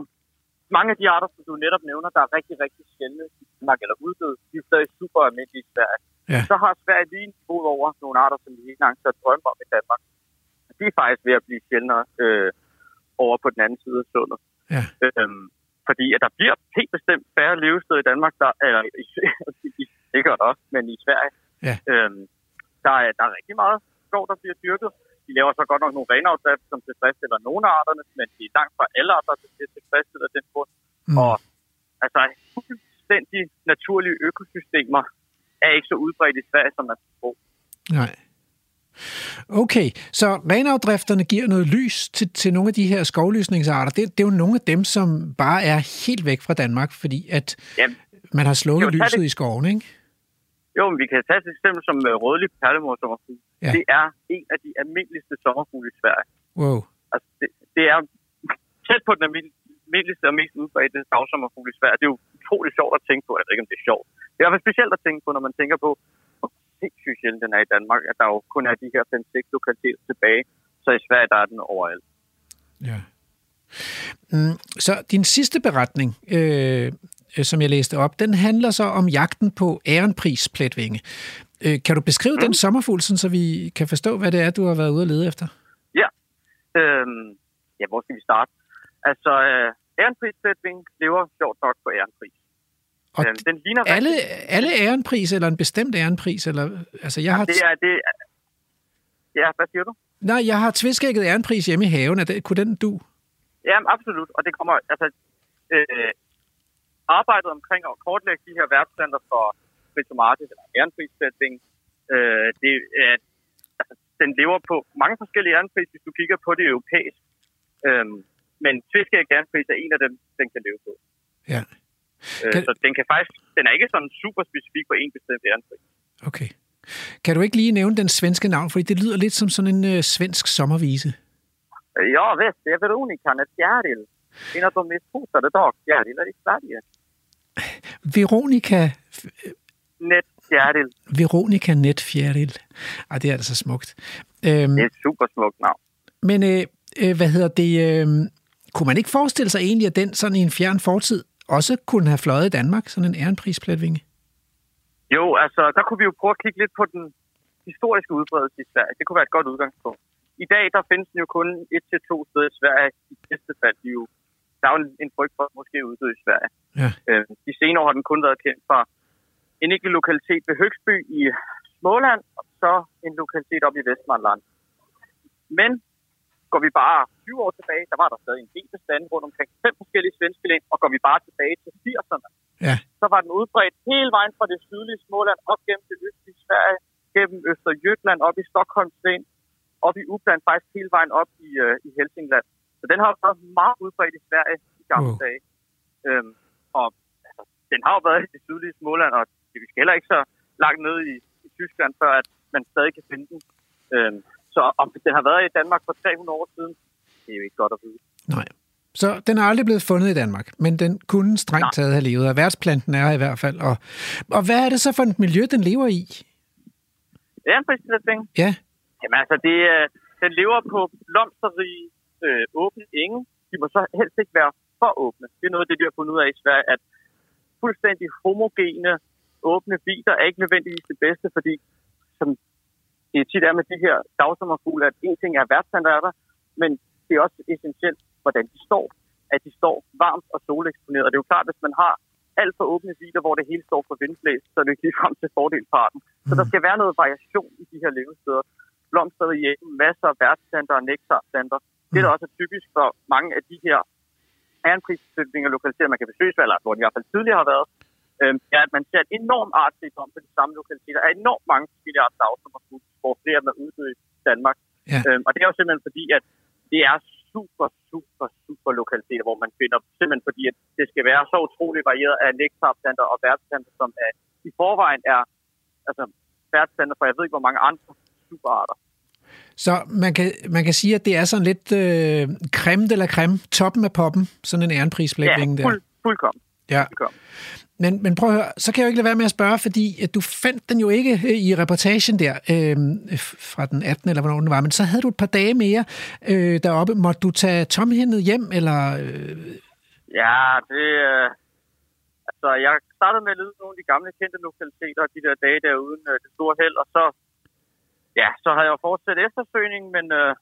mange af de arter, som du netop nævner, der er rigtig, rigtig sjældne i Danmark eller uddøde. De er stadig super almindelige i Sverige. Ja. Så har Sverige lige en fod over nogle arter, som vi ikke engang så drømme om i Danmark. De er faktisk ved at blive sjældnere øh, over på den anden side af sundet. Ja. Øhm, fordi at der bliver helt bestemt færre levesteder i Danmark, der, eller i, i, *laughs* sikkert også, men i Sverige. Ja. Øhm, der, er, der er rigtig meget skov, der bliver dyrket. De laver så godt nok nogle renafdrift, som tilfredsstiller nogle af arterne, men det er langt fra alle arter, der bliver tilfredsstiller den grund. Mm. Og altså, fuldstændig naturlige økosystemer er ikke så udbredt i Sverige, som man tror. Nej. Okay, så renafdrifterne giver noget lys til, til nogle af de her skovlysningsarter. Det, det er jo nogle af dem, som bare er helt væk fra Danmark, fordi at Jamen, man har slået lyset det. i skoven, ikke? Jo, men vi kan tage et eksempel som uh, rødlig perlemor. Ja. Det er en af de almindeligste sommerfugle i Sverige. Wow. Altså, det, det er tæt på den almindeligste og mest udbredte dagsommerfugl i Sverige. Det er jo utroligt sjovt at tænke på. Jeg ved ikke, om det er sjovt. Det er i hvert fald specielt at tænke på, når man tænker på, hvor sindssygt sjældent den er i Danmark, at der jo kun er de her 5-6 lokaliteter tilbage. Så i Sverige, der er den overalt. Ja. Mm, så din sidste beretning, øh, som jeg læste op, den handler så om jagten på ærenprispletvinge. Øh, kan du beskrive mm. den sommerfugl, så vi kan forstå, hvad det er, du har været ude at lede efter? Ja. Øhm, ja, hvor skal vi starte? Altså, øh, ærenprispletvinge lever sjovt nok på ærenpris. Og øhm, den ligner alle, alle ærenpris, eller en bestemt ærenpris? Eller, altså, jeg har det er, det er, ja, hvad siger du? Nej, jeg har tviskægget ærenpris hjemme i haven. Er det, kunne den du? Ja, absolut. Og det kommer, altså, øh, arbejdet omkring at kortlægge de her værtsplander for Fritomatis, eller ærenprissætning, øh, det er, altså, den lever på mange forskellige ærenpris, hvis du kigger på det europæisk. Øh, men tviskægget ærenpris er en af dem, den kan leve på. Ja. Øh, kan... Så den kan faktisk, den er ikke sådan super specifik på en bestemt ærenpris. Okay. Kan du ikke lige nævne den svenske navn, fordi det lyder lidt som sådan en øh, svensk sommervise. Ja, visst. Det är Veronica Netfjäril. En av de mest hotade dagfjärilar i Sverige. Veronica... Netfjäril. Veronica Netfjäril. Ej, det er altså smukt. Øhm, det er et super smukt navn. Men øh, øh, hvad hedder det... Øh, kunne man ikke forestille sig egentlig, at den sådan i en fjern fortid også kunne have fløjet i Danmark, sådan en ærenprispletvinge? Jo, altså, der kunne vi jo prøve at kigge lidt på den historiske udbredelse i Sverige. Det kunne være et godt udgangspunkt. I dag, der findes den jo kun et til to steder i Sverige. I bedste fald, de jo, der er jo en, frygt for, at måske uddø i Sverige. Ja. Øh, de senere år har den kun været kendt fra en enkelt lokalitet ved Høgsby i Småland, og så en lokalitet op i Vestmanland. Men går vi bare 20 år tilbage, der var der stadig en del bestand rundt omkring fem forskellige svenske län, og går vi bare tilbage til 80'erne, ja. så var den udbredt hele vejen fra det sydlige Småland op gennem det østlige Sverige, gennem Østerjylland, op i Stockholms län, op i Uppland, faktisk hele vejen op i, uh, i Helsingland. Så den har været meget udbredt i Sverige i gamle uh. dage. Øhm, og altså, den har jo været i det sydlige Småland, og vi skal heller ikke så langt ned i, i Tyskland, før at man stadig kan finde den. Øhm, så om den har været i Danmark for 300 år siden, det er jo ikke godt at vide. Nej. Så den er aldrig blevet fundet i Danmark, men den kunne strengt taget have levet, og værtsplanten er i hvert fald. Og, og hvad er det så for et miljø, den lever i? Ja, en Ja. Jamen altså, det, den lever på blomsterrige øh, åbne enge, de må så helst ikke være for åbne. Det er noget det, de har fundet ud af i Sverige, at fuldstændig homogene, åbne biler er ikke nødvendigvis det bedste, fordi som det tit er med de her dagsommerfugle, at en ting er værtsstandarder, men det er også essentielt, hvordan de står. At de står varmt og soleksponeret. Og det er jo klart, at hvis man har alt for åbne biler, hvor det hele står for vindblæs, så er det ikke frem til fordel for arten. Så der skal være noget variation i de her levesteder. Blomster i hjemme, masser af værtsstander og nektarstander. Det er der også er typisk for mange af de her ærenprisbesøgninger lokaliseret, man kan besøge, eller hvor de i hvert fald tidligere har været, øh, er, at man ser et enormt artsrigdom på de samme lokaliteter. Der er enormt mange forskellige arter dagsommerfugle, hvor flere er ude i Danmark. Ja. Øhm, og det er jo simpelthen fordi, at det er super, super, super lokaliteter, hvor man finder simpelthen fordi, at det skal være så utroligt varieret af nektarplanter og værtsplanter, som er, i forvejen er altså, værtsplanter for jeg ved ikke, hvor mange andre superarter. Så man kan, man kan sige, at det er sådan lidt øh, creme de la creme, toppen af poppen, sådan en ærenprisblækning ja, der. fuld, fuldkommen. Ja. fuldkommen. Men, men prøv at høre, så kan jeg jo ikke lade være med at spørge, fordi at du fandt den jo ikke øh, i reportagen der øh, fra den 18. eller hvornår den var, men så havde du et par dage mere øh, deroppe. Måtte du tage tomhændet hjem, eller... Øh... Ja, det... Øh, altså, jeg startede med at lyde nogle af de gamle kendte lokaliteter, de der dage der uden øh, det store held, og så... Ja, så havde jeg jo fortsat eftersøgningen, men øh,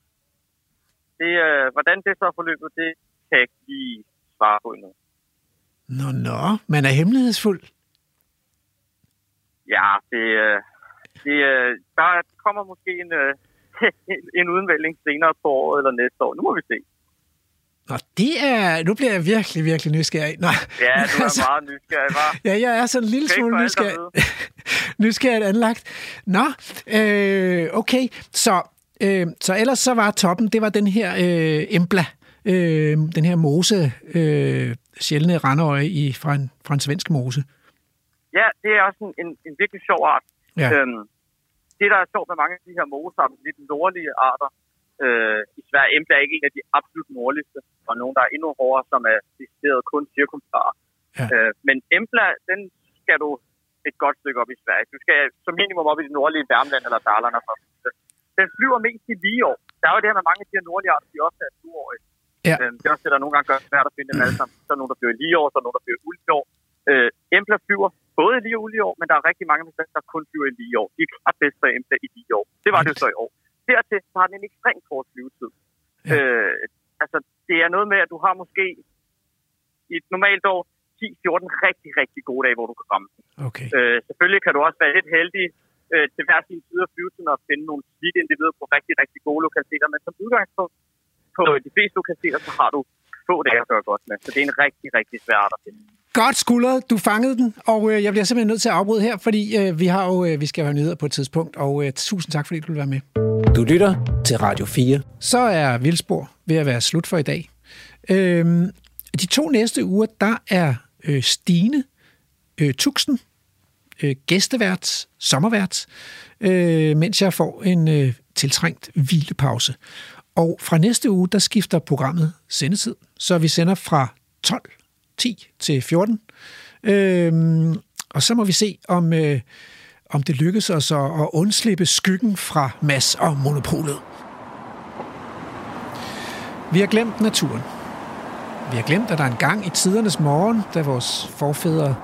det, øh, hvordan det så er forløbet, det kan jeg ikke lige svare på endnu. Nå, nå, man er hemmelighedsfuld. Ja, det, øh, det, øh, der kommer måske en, øh, *laughs* en udmelding senere på året eller næste år. Nu må vi se. Nå, det er... Nu bliver jeg virkelig, virkelig nysgerrig. Nå, Ja, du er *laughs* altså, meget nysgerrig, var. Ja, jeg er sådan en lille smule nysgerrig. *laughs* nysgerrigt anlagt. Nå, øh, okay. Så, øh, så ellers så var toppen, det var den her øh, embla, øh, den her mose, øh, sjældne randøje i, fra, en, fra en svensk mose. Ja, det er også en, en, en virkelig sjov art. Ja. Øhm, det, der er sjovt med mange af de her moser, lidt nordlige arter, øh, i Sverige, Embla er ikke en af de absolut nordligste, og nogle, der er endnu hårdere, som er decideret kun cirkumstare. Ja. Øh, men Embla, den skal du et godt stykke op i Sverige. Du skal som minimum op i det nordlige Värmland eller Dalarna. For. Den flyver mest i lige år. Der er jo det her med mange af de her nordlige arter, de også er toårige. Ja. Øh, det er også det, der nogle gange gør det svært at finde dem alle sammen. Så er nogen, der flyver lige år, så er nogen, der flyver ulige år. Øh, Embla flyver både lige og ulige år, men der er rigtig mange, der kun flyver i lige år. De er klart bedst for Embla i lige år. Det var det så i år. Dertil så har den en ekstremt kort flyvetid. Ja. Øh, altså, det er noget med, at du har måske i et normalt år 10-14 rigtig, rigtig gode dage, hvor du kan ramme den. Okay. Øh, selvfølgelig kan du også være lidt heldig øh, til hver sin side af flyvetiden og finde nogle slidt individer på rigtig, rigtig gode lokaliteter, men som udgangspunkt på de fleste lokaliteter, så har du få dage at gøre godt med. Så det er en rigtig, rigtig svær art at finde. Godt skuldret, du fangede den, og øh, jeg bliver simpelthen nødt til at afbryde her, fordi øh, vi har jo øh, vi skal have nyheder på et tidspunkt, og øh, tusind tak, fordi du vil være med. Du lytter til Radio 4. Så er Vildspor ved at være slut for i dag. Øhm, de to næste uger, der er øh, Stine øh, Tuxen, øh, gæstevært, sommervært, øh, mens jeg får en øh, tiltrængt hvilepause. Og fra næste uge, der skifter programmet sendetid, så vi sender fra 12.10 til 14. Øhm, og så må vi se, om, øh, om det lykkes os at, at undslippe skyggen fra Mass og Monopolet. Vi har glemt naturen. Vi har glemt, at der engang i tidernes morgen, da vores forfædre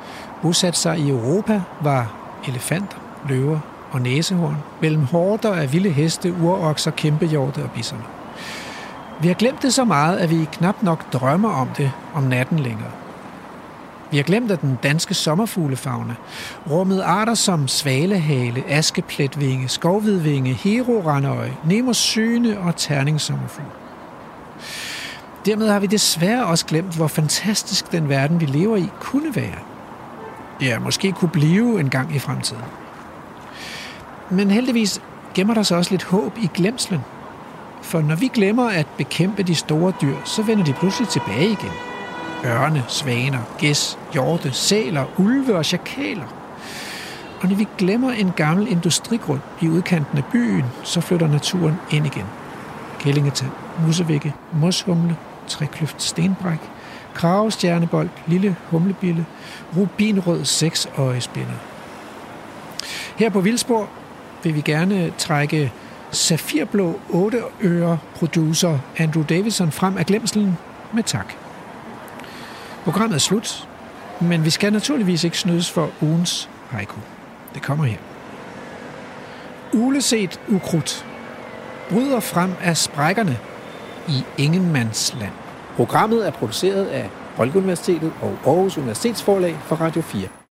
bosatte sig i Europa, var elefanter, løver og næsehorn mellem horder af vilde heste, urokser, kæmpehjorte og bissoner. Vi har glemt det så meget, at vi knap nok drømmer om det om natten længere. Vi har glemt, at den danske sommerfuglefauna rummede arter som svalehale, askepletvinge, skovhvidvinge, herorandøje, Nemos syne og terningssommerfugl. Dermed har vi desværre også glemt, hvor fantastisk den verden, vi lever i, kunne være. Ja, måske kunne blive en gang i fremtiden. Men heldigvis gemmer der sig også lidt håb i glemslen. For når vi glemmer at bekæmpe de store dyr, så vender de pludselig tilbage igen. Ørne, svaner, gæs, hjorte, sæler, ulve og chakaler. Og når vi glemmer en gammel industrigrund i udkanten af byen, så flytter naturen ind igen. Kællingetand, musevægge, moshumle, trekløft stenbræk, kravestjernebold, lille humlebille, rubinrød seksøjespinder. Her på Vildsborg vil vi gerne trække safirblå 8 øre producer Andrew Davison frem af glemselen med tak. Programmet er slut, men vi skal naturligvis ikke snydes for ugens haiku. Det kommer her. Uleset ukrudt bryder frem af sprækkerne i ingenmandsland. Programmet er produceret af Folkeuniversitetet og Aarhus Universitetsforlag for Radio 4.